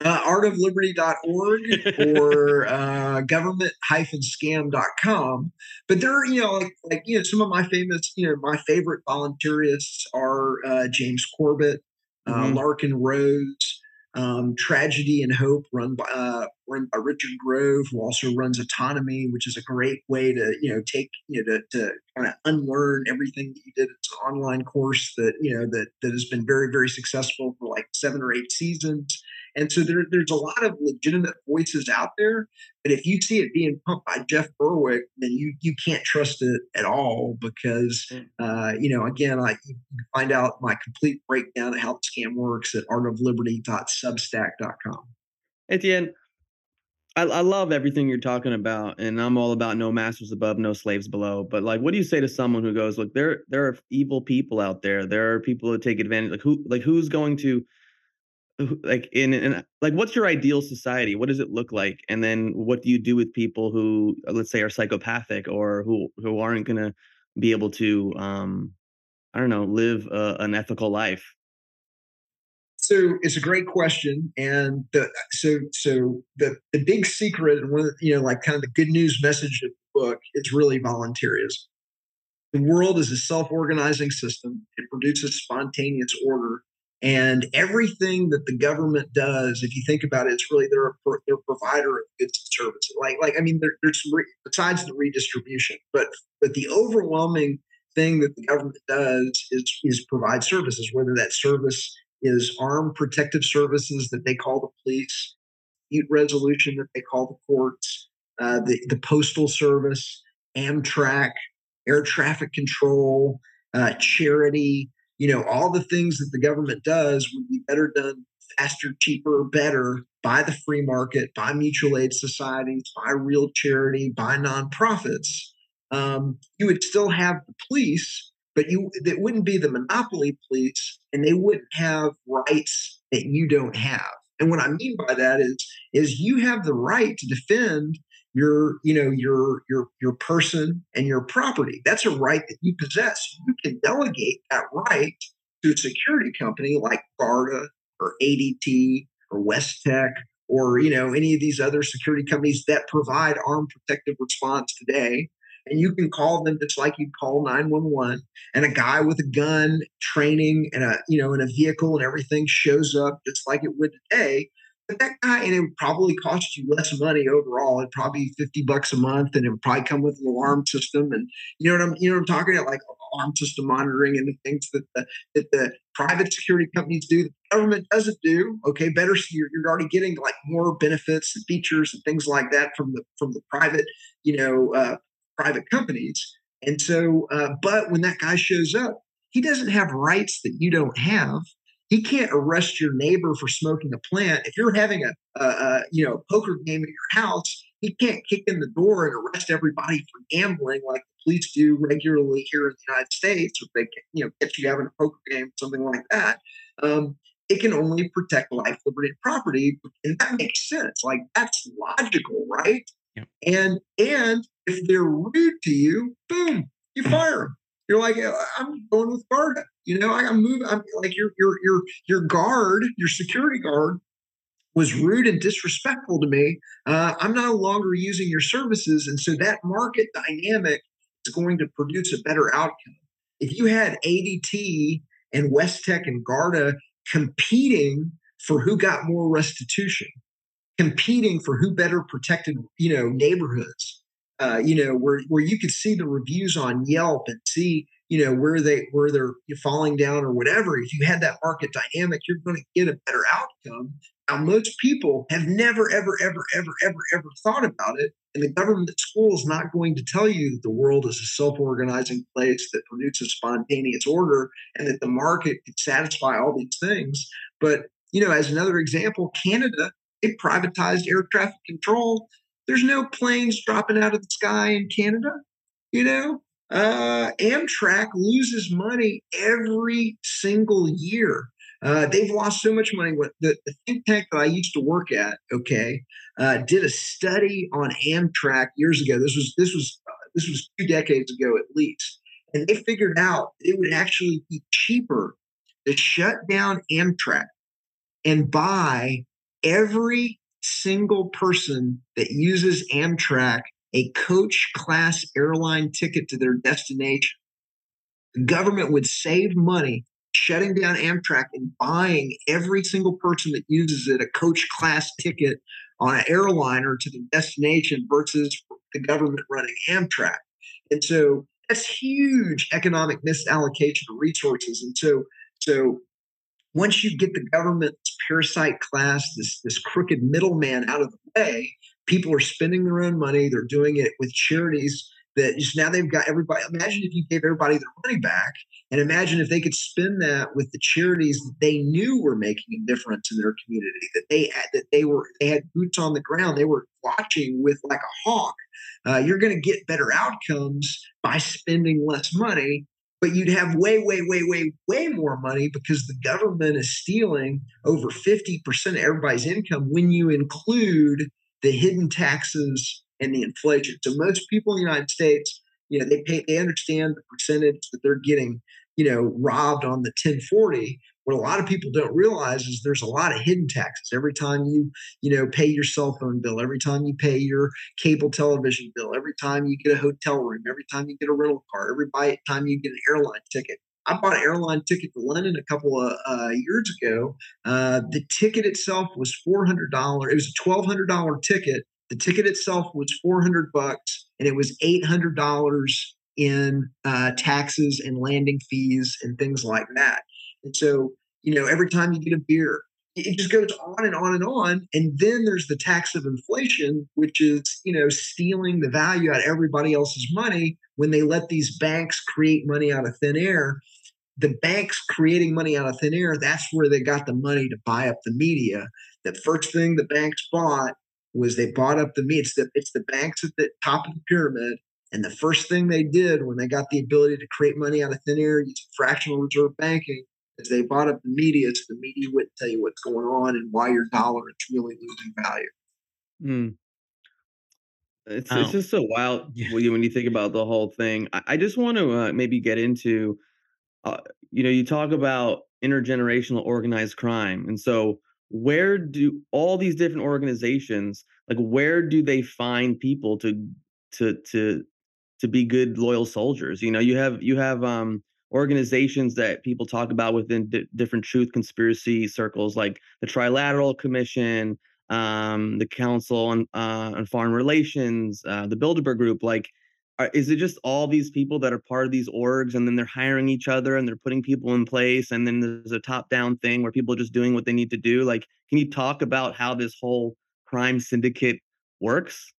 Uh, artofliberty.org or uh, government-scam.com. But there are, you know, like, like, you know, some of my famous, you know, my favorite volunteerists are uh, James Corbett, uh, mm-hmm. Larken Rose, um, Tragedy and Hope, run by uh, run by Richard Grove, who also runs Autonomy, which is a great way to you know take you know to, to kind of unlearn everything that you did. It's an online course that you know that that has been very very successful for like seven or eight seasons. And so there, there's a lot of legitimate voices out there. But if you see it being pumped by Jeff Berwick, then you you can't trust it at all because mm. uh, you know again I you can find out my complete breakdown of how the scam works at artofliberty.substack.com. Etienne, I, I love everything you're talking about, and I'm all about no masters above, no slaves below. But like, what do you say to someone who goes, "Look, there there are evil people out there. There are people who take advantage. Like who like who's going to like in, in like what's your ideal society? What does it look like? And then what do you do with people who let's say are psychopathic or who who aren't going to be able to um i don't know live a, an ethical life? So it's a great question and the so so the the big secret and one of the, you know like kind of the good news message of the book is really volunteerism the world is a self-organizing system. It produces spontaneous order and everything that the government does, if you think about it, it's really they're a, they're a provider of goods and services. Like, like I mean, there, there's re, besides the redistribution, but but the overwhelming thing that the government does is is provide services. Whether that service is armed protective services that they call the police, dispute resolution that they call the courts, uh, the the postal service, Amtrak, air traffic control, uh, charity, you know, all the things that the government does would be better done faster, cheaper, better by the free market, by mutual aid societies, by real charity, by nonprofits. Um, you would still have the police, but you it wouldn't be the monopoly police, and they wouldn't have rights that you don't have. And what I mean by that is is you have the right to defend your you know your your your person and your property. That's a right that you possess. You can delegate that right to a security company like Garda or ADT or West Tech or you know any of these other security companies that provide armed protective response today and you can call them just like you'd call 911 and a guy with a gun training and a you know in a vehicle and everything shows up just like it would today but that guy and it probably cost you less money overall it'd probably be 50 bucks a month and it would probably come with an alarm system and you know what i'm you know what i'm talking about like alarm system monitoring and the things that the that the private security companies do the government doesn't do okay better you're, you're already getting like more benefits and features and things like that from the from the private you know uh, private companies. And so, uh, but when that guy shows up, he doesn't have rights that you don't have. He can't arrest your neighbor for smoking a plant. If you're having a, a, a you know poker game at your house, he can't kick in the door and arrest everybody for gambling like the police do regularly here in the United States. If they you know catch you having a poker game, something like that. Um, it can only protect life, liberty, and property, and that makes sense. Like that's logical, right? And and if they're rude to you, boom, you fire them. You're like, I'm going with guard. You know, I'm moving. I'm like your your your your guard, your security guard was rude and disrespectful to me. Uh, I'm no longer using your services, and so that market dynamic is going to produce a better outcome. If you had ADT and West Tech and Garda competing for who got more restitution, competing for who better protected, you know, neighborhoods. Uh, you know, where where you could see the reviews on Yelp and see, you know, where they where they're falling down or whatever. If you had that market dynamic, you're going to get a better outcome. Now, most people have never, ever, ever, ever, ever, ever thought about it. And the government school is not going to tell you that the world is a self organizing place that produces spontaneous order and that the market can satisfy all these things. But, you know, as another example, Canada they privatized air traffic control. There's no planes dropping out of the sky in Canada. You know, uh, Amtrak loses money every single year. Uh, they've lost so much money. What the, the, think tank that I used to work at, okay, uh, did a study on Amtrak years ago. This was this was uh, this was two decades ago at least, and they figured out it would actually be cheaper to shut down Amtrak and buy every single person that uses Amtrak a coach class airline ticket to their destination. The government would save money shutting down Amtrak and buying every single person that uses it a coach class ticket on an airliner to the destination versus the government running Amtrak. And so that's huge economic misallocation of resources. And so, so once you get the government's parasite class, this, this crooked middleman out of the way, people are spending their own money. They're doing it with charities that just now they've got everybody. Imagine if you gave everybody their money back, and imagine if they could spend that with the charities that they knew were making a difference in their community. That they had, that they were they had boots on the ground. They were watching with like a hawk. Uh, you're going to get better outcomes by spending less money but you'd have way, way, way, way, way more money because the government is stealing over 50% of everybody's income when you include the hidden taxes and the inflation. So most people in the United States, you know, they pay, they understand the percentage that they're getting, you know, robbed on the 1040, what a lot of people don't realize is there's a lot of hidden taxes every time you you know pay your cell phone bill every time you pay your cable television bill every time you get a hotel room every time you get a rental car every time you get an airline ticket I bought an airline ticket to London a couple of uh, years ago. Uh, the ticket itself was four hundred dollars. It was a twelve hundred dollar ticket. The ticket itself was four hundred bucks, and it was eight hundred dollars in uh, taxes and landing fees and things like that. And so, you know, every time you get a beer, it just goes on and on and on. And then there's the tax of inflation, which is, you know, stealing the value out of everybody else's money when they let these banks create money out of thin air. The banks creating money out of thin air, that's where they got the money to buy up the media. The first thing the banks bought was they bought up the media. It's the, it's the banks at the top of the pyramid. And the first thing they did when they got the ability to create money out of thin air using fractional reserve banking is they bought up the media so the media wouldn't tell you what's going on and why your dollar is really losing value. Mm. It's it's just so wild Yeah. when you when you think about the whole thing. I, I just want to uh, maybe get into, uh, you know, you talk about intergenerational organized crime, and so where do all these different organizations like where do they find people to to to to be good loyal soldiers? You know, you have you have um organizations that people talk about within di- different truth conspiracy circles, like the Trilateral Commission, um, the Council on uh, on Foreign Relations, uh, the Bilderberg Group. Like, are, is it just all these people that are part of these orgs, and then they're hiring each other, and they're putting people in place, and then there's a top-down thing where people are just doing what they need to do? Like, can you talk about how this whole crime syndicate works?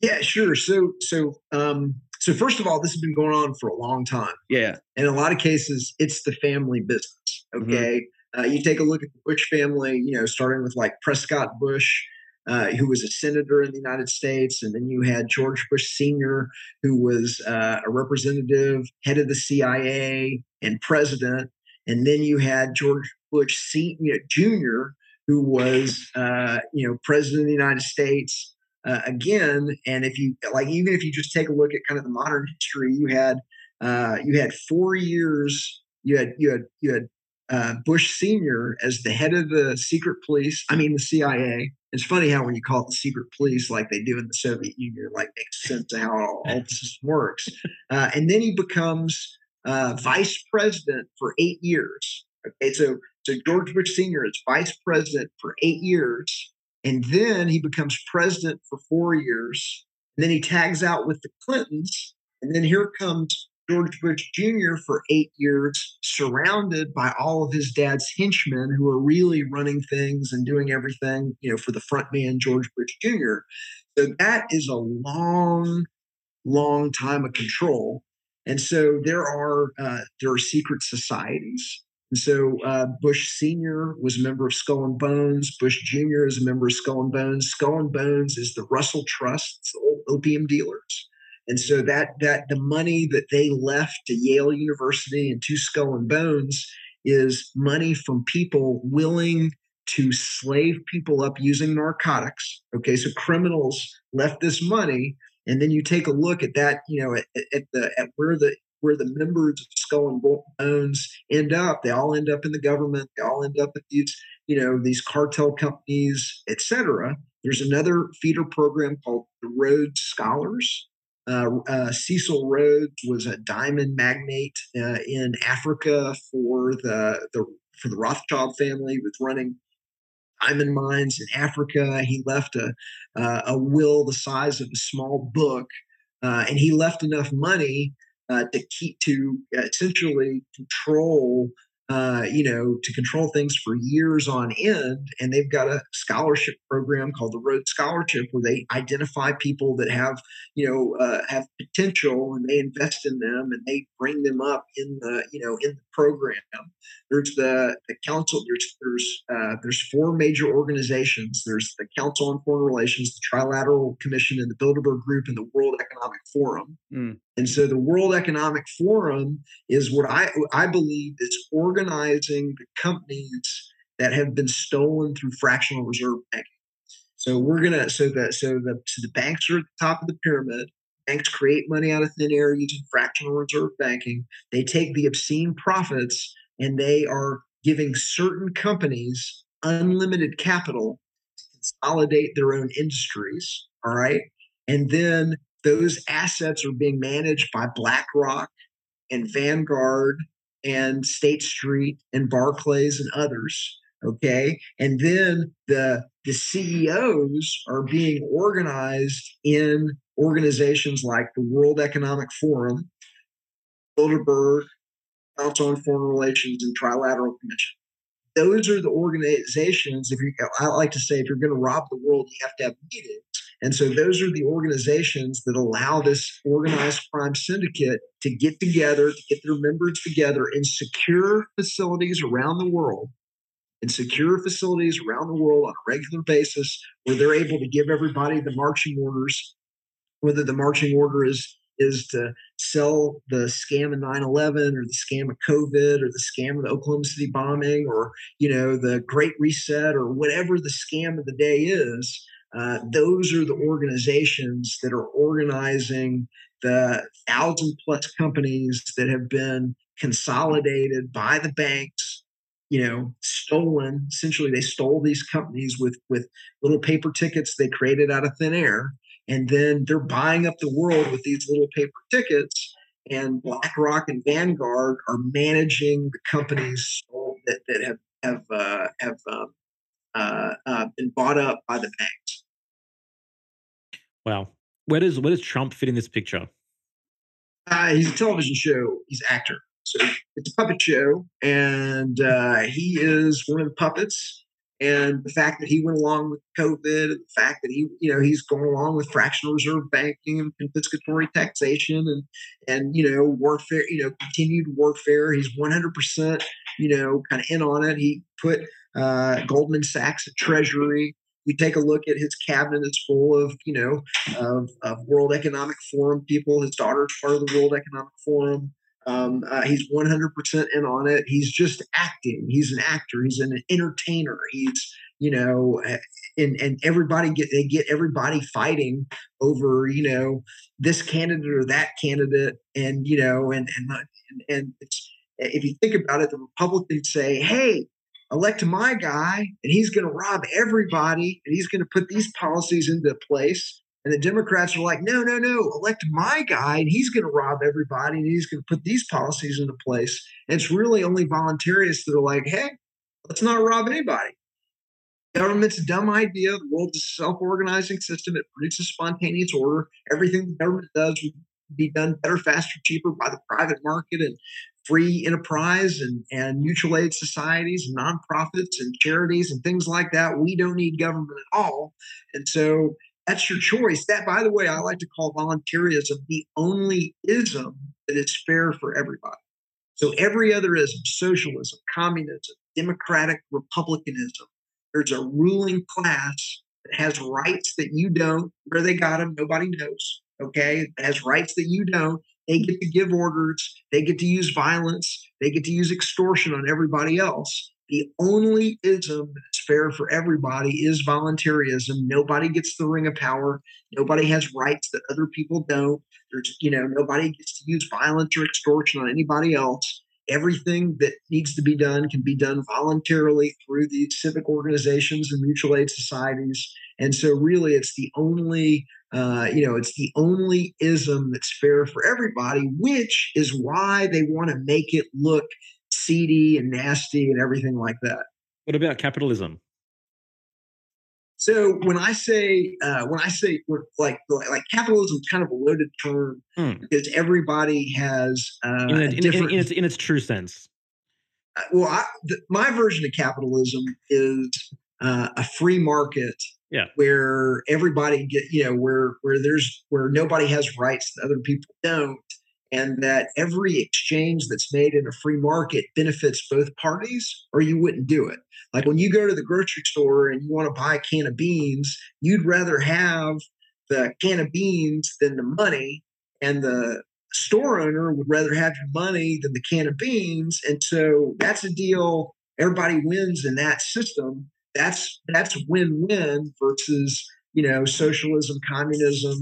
Yeah, sure. So, so, um, so first of all, this has been going on for a long time. Yeah. In a lot of cases, it's the family business. Mhm. Okay. Uh, you take a look at the Bush family, you know, starting with like Prescott Bush, uh, who was a senator in the United States. And then you had George Bush Sr., who was uh, a representative, head of the CIA, and president. And then you had George Bush Sr., Jr., who was, uh, you know, president of the United States uh, again. And if you like, even if you just take a look at kind of the modern history, you had uh, you had four years. You had you had you had uh, Bush Senior as the head of the secret police. I mean, the CIA. It's funny how when you call it the secret police, like they do in the Soviet Union, like makes sense of how all, all system works. Uh, and then he becomes uh, vice president for eight years. Okay, so so George Bush Senior is vice president for eight years, and then he becomes president for four years. And then he tags out with the Clintons, and then here comes George Bush Jr. for eight years, surrounded by all of his dad's henchmen who are really running things and doing everything, you know, for the front man, George Bush Jr. So that is a long, long time of control. And so there are uh, there are secret societies. And so uh, Bush Senior was a member of Skull and Bones. Bush Jr. is a member of Skull and Bones. Skull and Bones is the Russell Trust, the old opium dealers. And so that that the money that they left to Yale University and to Skull and Bones is money from people willing to slave people up using narcotics. Okay, so criminals left this money, and then you take a look at that, you know, at, at the at where the where the members of Skull and Bones end up. They all end up in the government. They all end up at these, you know, these cartel companies, etc. There's another feeder program called the Rhodes Scholars. Uh, uh, Cecil Rhodes was a diamond magnate uh, in Africa for the, the for the Rothschild family. He was running diamond mines in Africa. He left a uh, a will the size of a small book, uh, and he left enough money uh, to keep to essentially control uh, you know, to control things for years on end. And they've got a scholarship program called the Rhodes Scholarship, where they identify people that have, you know, uh, have potential, and they invest in them, and they bring them up in the, you know, in the program. There's the the council. There's there's uh, there's four major organizations. There's the Council on Foreign Relations, the Trilateral Commission, and the Bilderberg Group, and the World Economic Forum. Mm. And so the World Economic Forum is what I I believe is organizing the companies that have been stolen through fractional reserve banking. So we're gonna so that so the so the banks are at the top of the pyramid. Banks create money out of thin air using fractional reserve banking. They take the obscene profits and they are giving certain companies unlimited capital to consolidate their own industries. All right. And then those assets are being managed by BlackRock and Vanguard and State Street and Barclays and others. Okay. And then the the CEOs are being organized in organizations like the World Economic Forum, Bilderberg, Council on Foreign Relations, and Trilateral Commission. those are the organizations. If you, I like to say, if you're going to rob the world, you have to have meetings. And so those are the organizations that allow this organized crime syndicate to get together, to get their members together in secure facilities around the world, in secure facilities around the world on a regular basis, where they're able to give everybody the marching orders, whether the marching order is is to sell the scam of 9-11 or the scam of covid or the scam of the oklahoma city bombing or you know the great reset or whatever the scam of the day is uh, those are the organizations that are organizing the thousand plus companies that have been consolidated by the banks you know stolen. Essentially they stole these companies with with little paper tickets they created out of thin air and then they're buying up the world with these little paper tickets and blackrock and vanguard are managing the companies that, that have have uh, have um, uh, uh, been bought up by the banks Wow. Where does where does Trump fit in this picture? Uh, he's a television show. He's actor. So it's a puppet show, and uh, he is one of the puppets. And the fact that he went along with COVID, and the fact that he, you know, he's going along with fractional reserve banking and confiscatory taxation, and and you know warfare, you know, continued warfare. He's 100 percent, you know, kind of in on it. He put uh, Goldman Sachs at Treasury you take a look at his cabinet it's full of you know of, of world economic forum people. His daughter's part of the world economic forum. Um, uh, he's 100% in on it. He's just acting. He's an actor. He's an entertainer. He's you know and and everybody get they get everybody fighting over you know this candidate or that candidate. And you know and and and, and if you think about it the republicans say hey elect my guy and he's going to rob everybody and he's going to put these policies into place. And the Democrats are like, no, no, no, elect my guy and he's going to rob everybody and he's going to put these policies into place. And it's really only voluntarists that are like, hey, let's not rob anybody. Government's a dumb idea. The world's a self organizing system. It produces spontaneous order. Everything the government does would be done better, faster, cheaper by the private market. And free enterprise and, and mutual aid societies and nonprofits and charities and things like that. We don't need government at all. And so that's your choice. That, by the way, I like to call voluntarism the only ism that is fair for everybody. So every other ism, socialism, communism, democratic republicanism, there's a ruling class that has rights that you don't. Where they got them, nobody knows. Okay, it has rights that you don't, they get to give orders, they get to use violence, they get to use extortion on everybody else. The only ism that's fair for everybody is voluntarism. Nobody gets the ring of power. Nobody has rights that other people don't. There's, you know, nobody gets to use violence or extortion on anybody else. Everything that needs to be done can be done voluntarily through these civic organizations and mutual aid societies. And so, really, it's the only uh, you know, it's the only ism that's fair for everybody, which is why they want to make it look seedy and nasty and everything like that. What about capitalism? So when I say uh, when I say like like capitalism is kind of a loaded term hmm. because everybody has uh, in, in, in, in, its, in its true sense. Uh, well, I, the, my version of capitalism is uh, a free market yeah. where everybody get you know where where there's where nobody has rights that other people don't and that every exchange that's made in a free market benefits both parties or you wouldn't do it. Like when you go to the grocery store and you want to buy a can of beans you'd rather have the can of beans than the money and the store owner would rather have your money than the can of beans and so that's a deal everybody wins in that system that's that's win-win versus you know socialism communism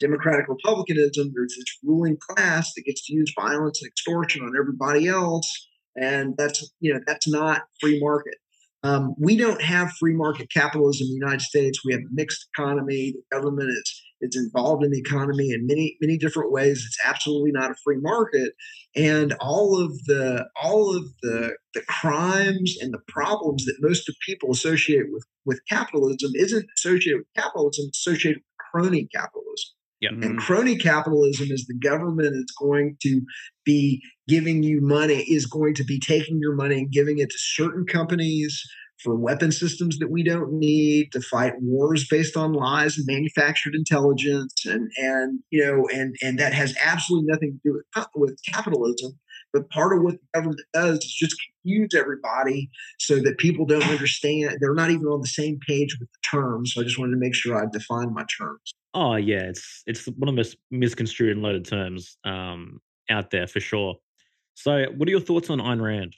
democratic republicanism. There's this ruling class that gets to use violence and extortion on everybody else and that's you know that's not free market. Um, we don't have free market capitalism in the united states. We have a mixed economy. The government is it's involved in the economy in many many different ways. It's absolutely not a free market, and all of the all of the the crimes and the problems that most of people associate with with capitalism isn't associated with capitalism. It's associated with crony capitalism. Yeah. And Mhm. crony capitalism is the government is going to be giving you money, is going to be taking your money and giving it to certain companies for weapon systems that we don't need to fight wars based on lies and manufactured intelligence and and you know and and that has absolutely nothing to do with, with capitalism but part of what the government does is just confuse everybody so that people don't understand they're not even on the same page with the terms so i just wanted to make sure i defined my terms Oh yeah, it's it's one of the most misconstrued and loaded terms um, out there for sure. So, what are your thoughts on Ayn Rand?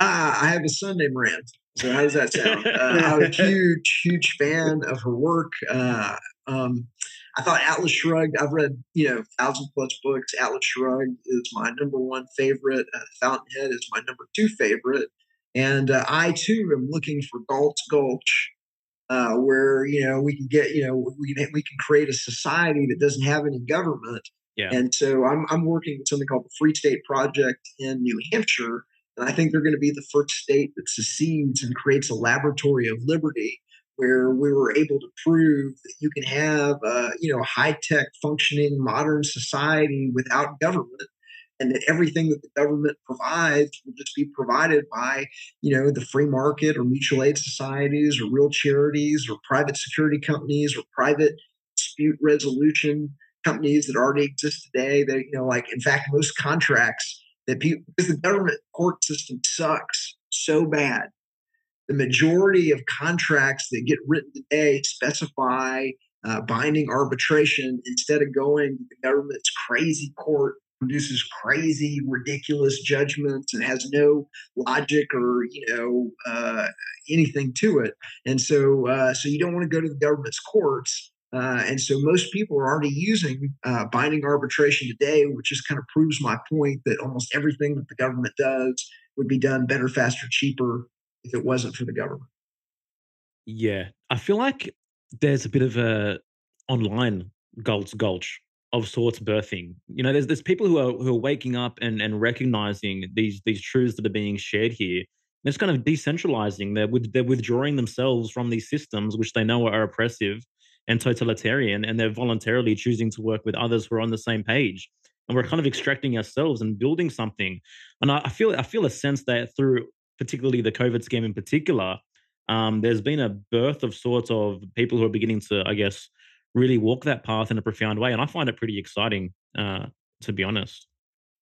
Ah, I have a son named Rand. So how does that sound? Uh, I'm a huge, huge fan of her work. Uh, um, I thought Atlas Shrugged. I've read you know thousand plus books. Atlas Shrugged is my number one favorite. Uh, Fountainhead is my number two favorite. And uh, I too am looking for Galt's Gulch, uh, where you know we can get you know we can we can create a society that doesn't have any government. Yeah. And so I'm I'm working with something called the Free State Project in New Hampshire, and I think they're going to be the first state that secedes and creates a laboratory of liberty where we were able to prove that you can have a you know high tech functioning modern society without government and that everything that the government provides will just be provided by you know the free market or mutual aid societies or real charities or private security companies or private dispute resolution companies that already exist today that you know like in fact most contracts that people because the government court system sucks so bad. The majority of contracts that get written today specify uh, binding arbitration. Instead of going to the government's crazy court produces crazy ridiculous judgments and has no logic or you know uh, anything to it. And so uh, so you don't want to go to the government's courts uh, and so most people are already using uh, binding arbitration today, which just kind of proves my point that almost everything that the government does would be done better, faster, cheaper if it wasn't for the government. Yeah, I feel like there's a bit of a online Galt's Gulch of sorts birthing. You know, there's there's people who are who are waking up and and recognizing these these truths that are being shared here. And it's kind of decentralizing. They're with, they're withdrawing themselves from these systems which they know are oppressive and totalitarian, and they're voluntarily choosing to work with others who are on the same page. And we're kind of extracting ourselves and building something. And I, I feel I feel a sense that through particularly the COVID scheme in particular, um, there's been a birth of sorts of people who are beginning to, I guess, really walk that path in a profound way. And I find it pretty exciting, uh, to be honest.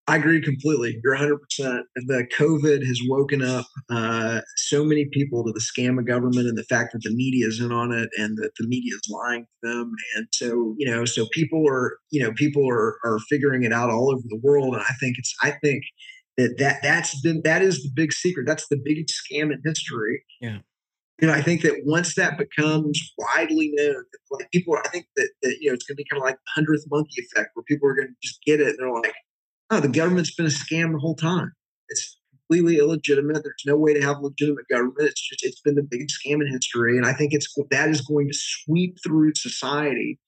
I agree completely. You're 100%. The COVID has woken up uh, so many people to the scam of government and the fact that the media is in on it and that the media is lying to them. And so, you know, so people are, you know, people are, are figuring it out all over the world. And I think it's, I think that, that that's been, that is the big secret. That's the biggest scam in history. Yeah. You know, I think that once that becomes widely known, like people, I think that, that you know, it's going to be kind of like the hundredth monkey effect, where people are going to just get it. And they're like, oh, the government's been a scam the whole time. It's completely illegitimate. There's no way to have legitimate government. It's just it's been the biggest scam in history, and I think it's that is going to sweep through society,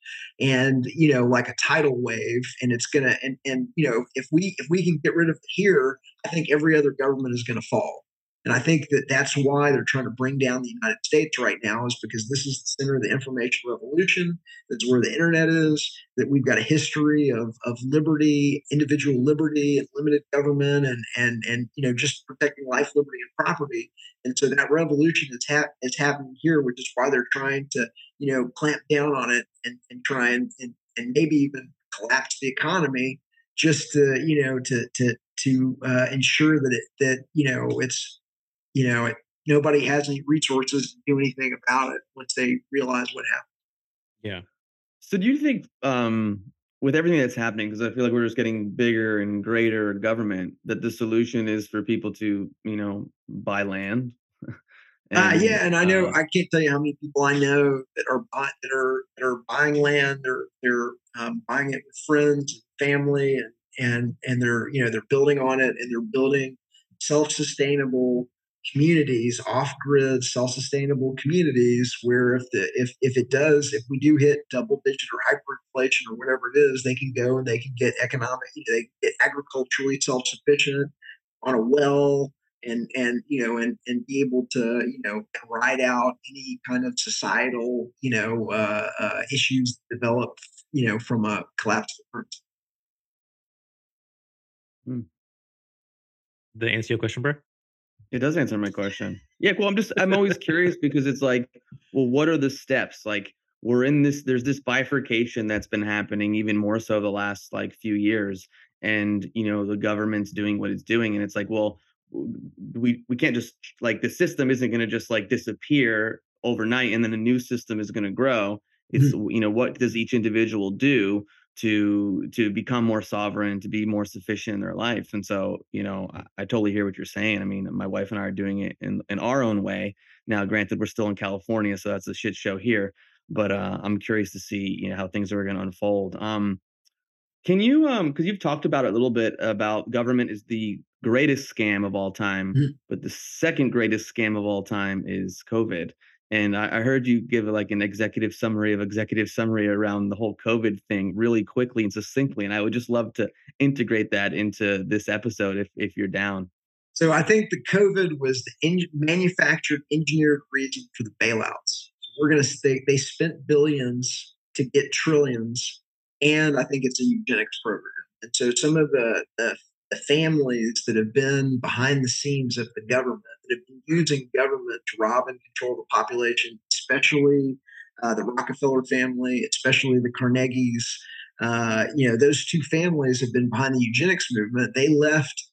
and you know, like a tidal wave, and it's gonna and and you know, if we if we can get rid of it here, I think every other government is to fall. And I think that that's why they're trying to bring down the United States right now, is because this is the center of the information revolution. That's where the internet is. That we've got a history of, of liberty, individual liberty, and limited government, and and and you know just protecting life, liberty, and property. And so that revolution is is happening here, which is why they're trying to you know clamp down on it and and try and and, and maybe even collapse the economy just to you know to to to uh, ensure that it that you know it's you know, it, nobody has any resources to do anything about it once they realize what happened. Yeah. So do you think um with everything that's happening, because I feel like we're just getting bigger and greater government, that the solution is for people to, you know, buy land? uh, yeah, and I know uh, I can't tell you how many people I know that are buy, that are that are buying land. They're they're um, buying it with friends and family, and and and they're you know they're building on it, and they're building self-sustainable communities off-grid self-sustainable communities where if the if if it does if we do hit double digit or hyperinflation or whatever it is they can go and they can get economic they get agriculturally self-sufficient on a well and and you know and and be able to you know ride out any kind of societal you know uh, uh, issues develop you know, from a collapse. Hmm. Answer your question, bro? It does answer my question. Yeah, well, I'm just I'm always curious because it's like, well, what are the steps? Like we're in this there's this bifurcation that's been happening even more so the last like few years and you know the government's doing what it's doing and it's like well we we can't just like the system isn't going to just like disappear overnight and then a new system is going to grow it's mm-hmm. you know what does each individual do to to become more sovereign to be more sufficient in their life and so you know I, I, totally hear what you're saying i mean my wife and i are doing it in in our own way. Now granted we're still in california so that's a shit show here but uh i'm curious to see you know how things are going to unfold. Um can you um because you've talked about it a little bit about government is the greatest scam of all time mm-hmm. but the second greatest scam of all time is covid and I, I, heard you give like an executive summary of executive summary around the whole COVID thing really quickly and succinctly. And I would just love to integrate that into this episode if, if you're down. So I think the COVID was the manufactured, engineered reason for the bailouts. So we're going to say they spent billions to get trillions. And I think it's a eugenics program. And so some of the, the the families that have been behind the scenes of the government, that have been using government to rob and control the population, especially uh, the Rockefeller family, especially the Carnegies. Uh, you know, those two families have been behind the eugenics movement. They left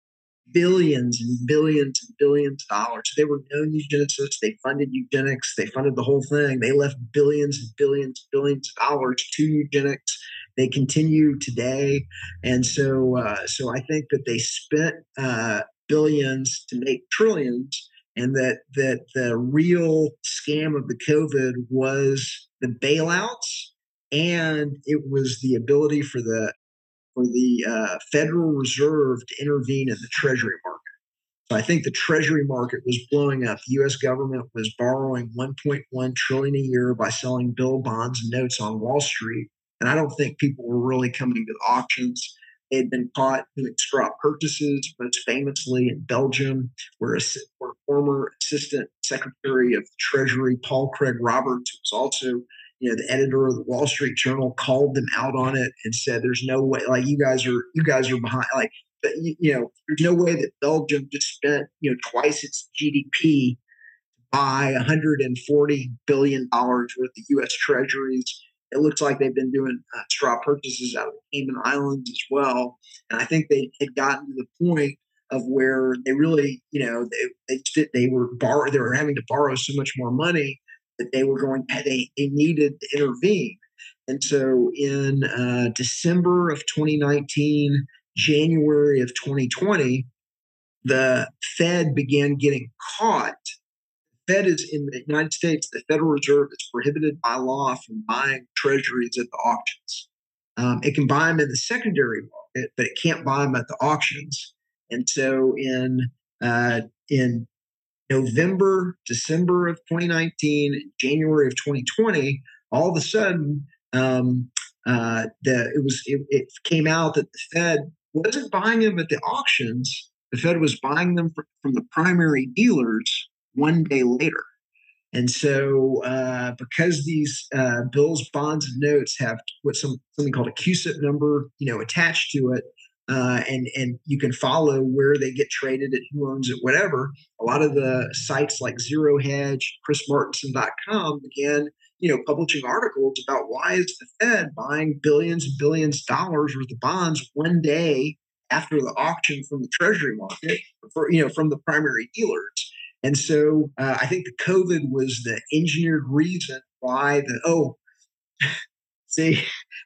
billions and billions and billions of dollars. They were known eugenicists. They funded eugenics. They funded the whole thing. They left billions and billions and billions of dollars to eugenics they continue today, and so uh, so I think that they spent uh, billions to make trillions, and that that the real scam of the COVID was the bailouts, and it was the ability for the for the uh, Federal Reserve to intervene in the Treasury market. So I think the Treasury market was blowing up. The U.S. government was borrowing 1.1 trillion a year by selling bill bonds and notes on Wall Street, and I don't think people were really coming to the auctions. They had been caught doing straw purchases, most famously in Belgium, where a, where former Assistant Secretary of the Treasury Paul Craig Roberts, who was also you know the editor of the Wall Street Journal, called them out on it and said, "There's no way, like you guys are you guys are behind, like." But you, you know, there's no way that Belgium just spent you know twice its GDP buy 140 billion dollars worth of U.S. Treasuries it looks like they've been doing uh, straw purchases out of the Cayman Islands as well. And I think they had gotten to the point of where they really, you know, they they, they were borrow they were having to borrow so much more money that they were going they they needed to intervene. And so in uh, December of 2019, January of 2020, the Fed began getting caught Fed is in the United States, the Federal Reserve is prohibited by law from buying treasuries at the auctions. Um, it can buy them in the secondary market, but it can't buy them at the auctions. And so in uh, in November, December of 2019, January of 2020, all of a sudden, um, uh, the it was it, it, came out that the Fed wasn't buying them at the auctions. The Fed was buying them from the primary dealers one day later. And so, uh, because these uh, bills, bonds, and notes have what some something called a CUSIP number, you know, attached to it, uh, and and you can follow where they get traded and who owns it, whatever. A lot of the sites like Zero Hedge, ChrisMartenson.com began, you know, publishing articles about why is the Fed buying billions and billions of dollars worth of bonds one day after the auction from the Treasury market, for you know, from the primary dealers. And so uh, I think the COVID was the engineered reason why the, oh, see,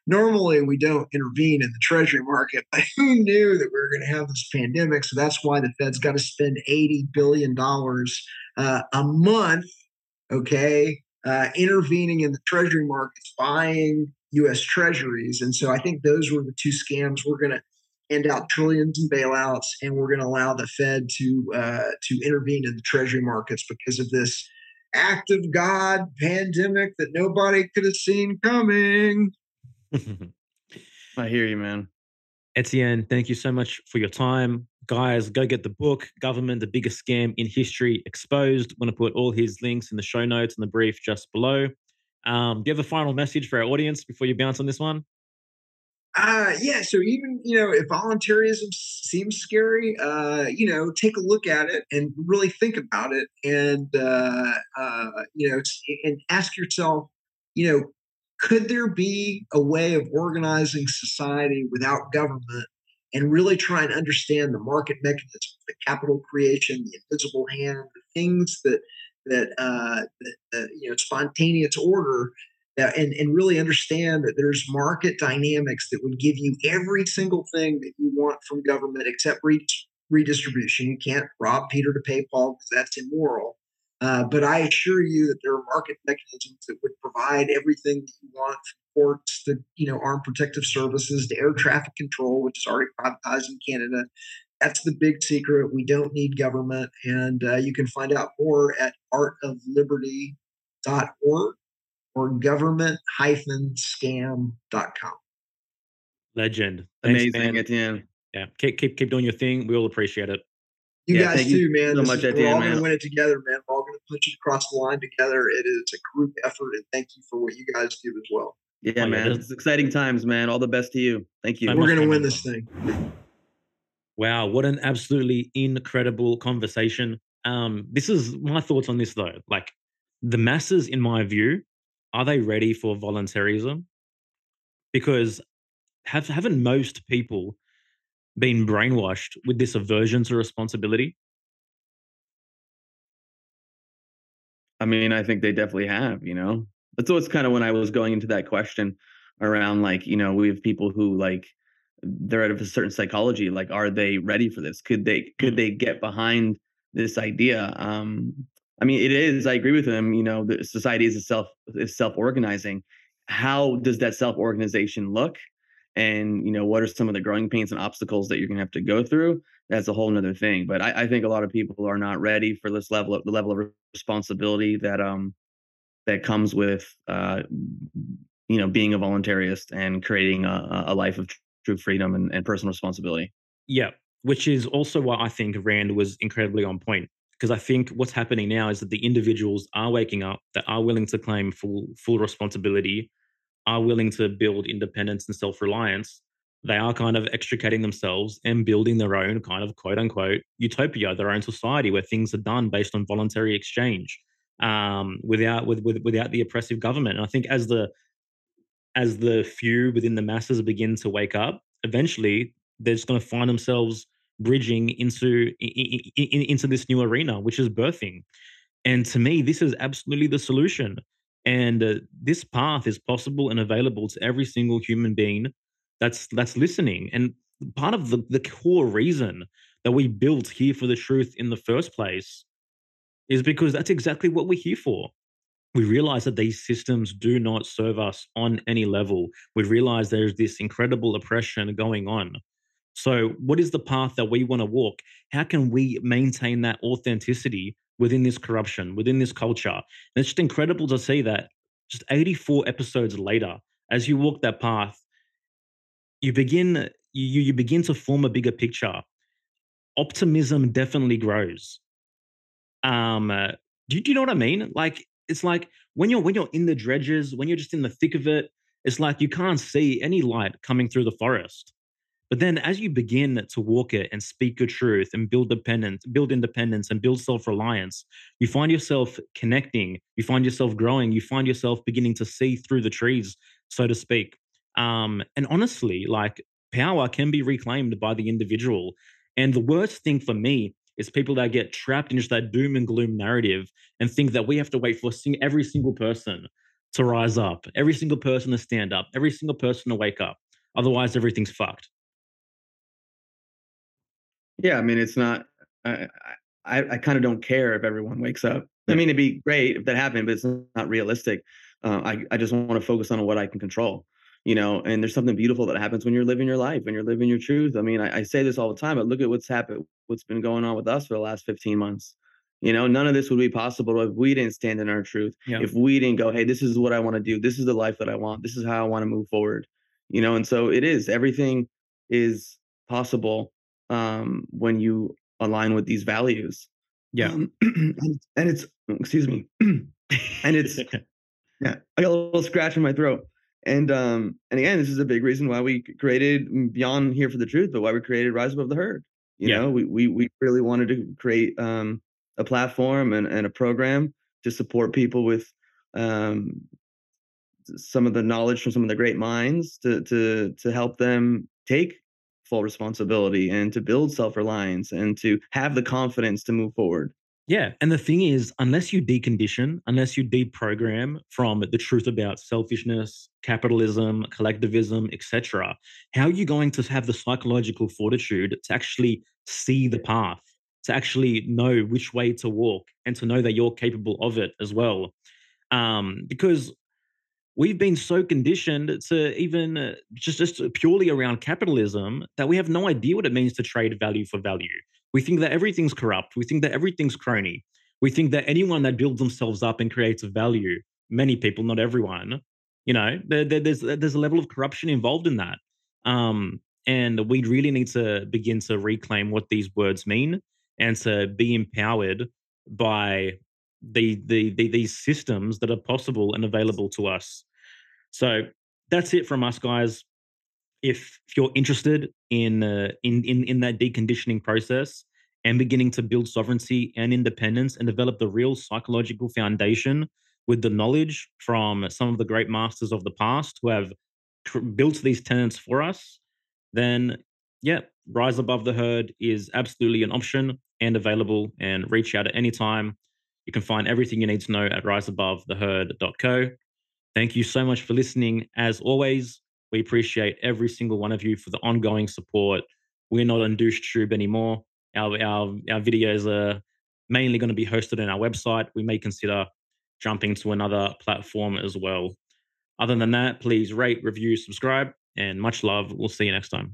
normally we don't intervene in the treasury market, but who knew that we were going to have this pandemic? So that's why the Fed's got to spend $80 billion uh, a month, okay, uh, intervening in the treasury markets, buying US treasuries. And so I think those were the two scams we're going to hand out trillions in bailouts, and we're going to allow the Fed to uh, to intervene in the Treasury markets because of this act of God pandemic that nobody could have seen coming. I hear you, man. Etienne, thank you so much for your time. Guys, go get the book, Government, the Biggest Scam in History Exposed. I'm going to put all his links in the show notes and the brief just below. Um, do you have a final message for our audience before you bounce on this one? Uh, yeah. So even you know, if voluntarism seems scary, uh, you know, take a look at it and really think about it, and uh, uh, you know, and ask yourself, you know, could there be a way of organizing society without government and really try and understand the market mechanism, the capital creation, the invisible hand, the things that that, uh, that, that you know, spontaneous order and, and really understand that there's market dynamics that would give you every single thing that you want from government except re- redistribution. You can't rob Peter to pay Paul because that's immoral. Uh, but I assure you that there are market mechanisms that would provide everything that you want from courts to you know armed protective services to air traffic control, which is already privatized in Canada. That's the big secret. We don't need government, and uh, you can find out more at artofliberty.org or government-scam.com. Legend. Thanks, Amazing, Etienne. Yeah, keep, keep keep doing your thing. We all appreciate it. You yeah, guys too, you man. So much is, we're all going to win it together, man. We're all going to punch it across the line together. It is a group effort, and thank you for what you guys do as well. Yeah, oh, man. It's exciting times, man. All the best to you. Thank you. We're going to win this thing. Wow, what an absolutely incredible conversation. Um, this is my thoughts on this though. Like the masses, in my view, are they ready for voluntarism? Because have haven't most people been brainwashed with this aversion to responsibility? I mean, I think they definitely have, you know. That's what's kind of when I was going into that question around like, you know, we have people who like they're out of a certain psychology, like are they ready for this? Could they could mm. they get behind this idea? Um I mean, it is. I agree with him. You know, the society is self is self organizing. How does that self organization look? And you know, what are some of the growing pains and obstacles that you're gonna have to go through? That's a whole nother thing. But I, I think a lot of people are not ready for this level of the level of responsibility that um that comes with uh you know being a voluntarist and creating a, a life of true freedom and, and personal responsibility. Yeah, which is also why I think Rand was incredibly on point because I think what's happening now is that the individuals are waking up, that are willing to claim full full responsibility, are willing to build independence and self reliance. They are kind of extricating themselves and building their own kind of quote unquote utopia, their own society where things are done based on voluntary exchange, um, without with, with without the oppressive government. And I think as the as the few within the masses begin to wake up, eventually they're just going to find themselves bridging into into this new arena, which is birthing. And to me, this is absolutely the solution. And uh, this path is possible and available to every single human being that's that's listening. And part of the, the core reason that we built here for the truth in the first place is because that's exactly what we're here for. We realize that these systems do not serve us on any level. We realize there's this incredible oppression going on. So, what is the path that we want to walk? How can we maintain that authenticity within this corruption, within this culture? And it's just incredible to see that just 84 episodes later, as you walk that path, you begin you you begin to form a bigger picture. Optimism definitely grows. Um, uh, do, do you know what I mean? Like it's like when you're when you're in the dredges, when you're just in the thick of it, it's like you can't see any light coming through the forest. But then as you begin to walk it and speak your truth and build dependence, build independence and build self-reliance, you find yourself connecting, you find yourself growing, you find yourself beginning to see through the trees, so to speak. Um, and honestly, like power can be reclaimed by the individual. And the worst thing for me is people that get trapped into that doom and gloom narrative and think that we have to wait for every single person to rise up, every single person to stand up, every single person to wake up. Otherwise, everything's fucked. Yeah, I mean, it's not. I I, I kind of don't care if everyone wakes up. I mean, it'd be great if that happened, but it's not realistic. Uh, I I just want to focus on what I can control, you know. And there's something beautiful that happens when you're living your life, when you're living your truth. I mean, I, I say this all the time, but look at what's happened, what's been going on with us for the last 15 months. You know, none of this would be possible if we didn't stand in our truth. Yeah. If we didn't go, hey, this is what I want to do. This is the life that I want. This is how I want to move forward. You know, and so it is. Everything is possible um, when you align with these values. Yeah, um, and, and, it's excuse me, and it's yeah, I got a little scratch in my throat. and um and again this is a big reason why we created mm, beyond here for the truth but why we created rise above the herd you Yeah. know we, we we really wanted to create um a platform and, and a program to support people with um some of the knowledge from some of the great minds to to to help them take full responsibility and to build self-reliance and to have the confidence to move forward Yeah. And the thing is, unless you decondition, unless you deprogram from the truth about selfishness, capitalism, collectivism, etc., how are you going to have the psychological fortitude to actually see the path, to actually know which way to walk, and to know that you're capable of it as well? Um, because we've been so conditioned to even uh, just just purely around capitalism that we have no idea what it means to trade value for value. We think that everything's corrupt. We think that everything's crony. We think that anyone that builds themselves up and creates value, many people, not everyone, you know, there, there- there's there's a level of corruption involved in that. Um, and we really need to begin to reclaim what these words mean and to be empowered by the, the, the these systems that are possible and available to us. So that's it from us, guys. If, if you're interested in, uh, in in in that deconditioning process and beginning to build sovereignty and independence and develop the real psychological foundation with the knowledge from some of the great masters of the past who have cr- built these tenets for us, then yeah, rise above the herd is absolutely an option and available. And reach out at any time. You can find everything you need to know at riseabovetheherd.co. Thank you so much for listening. As always, we appreciate every single one of you for the ongoing support. We're not on Douche Tube anymore. Our, our, our videos are mainly going to be hosted on our website. We may consider jumping to another platform as well. Other than that, please rate, review, subscribe, and much love. We'll see you next time.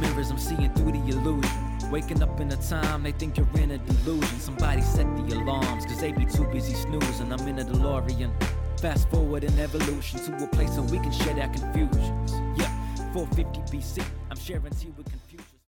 Mirrors, I'm seeing through the illusion. Waking up in a time, they think you're in a delusion. Somebody set the alarms, cause they be too busy snoozing. I'm in a DeLorean. Fast forward in evolution to a place where we can share our confusions. Yeah, 450 BC, I'm sharing tea with.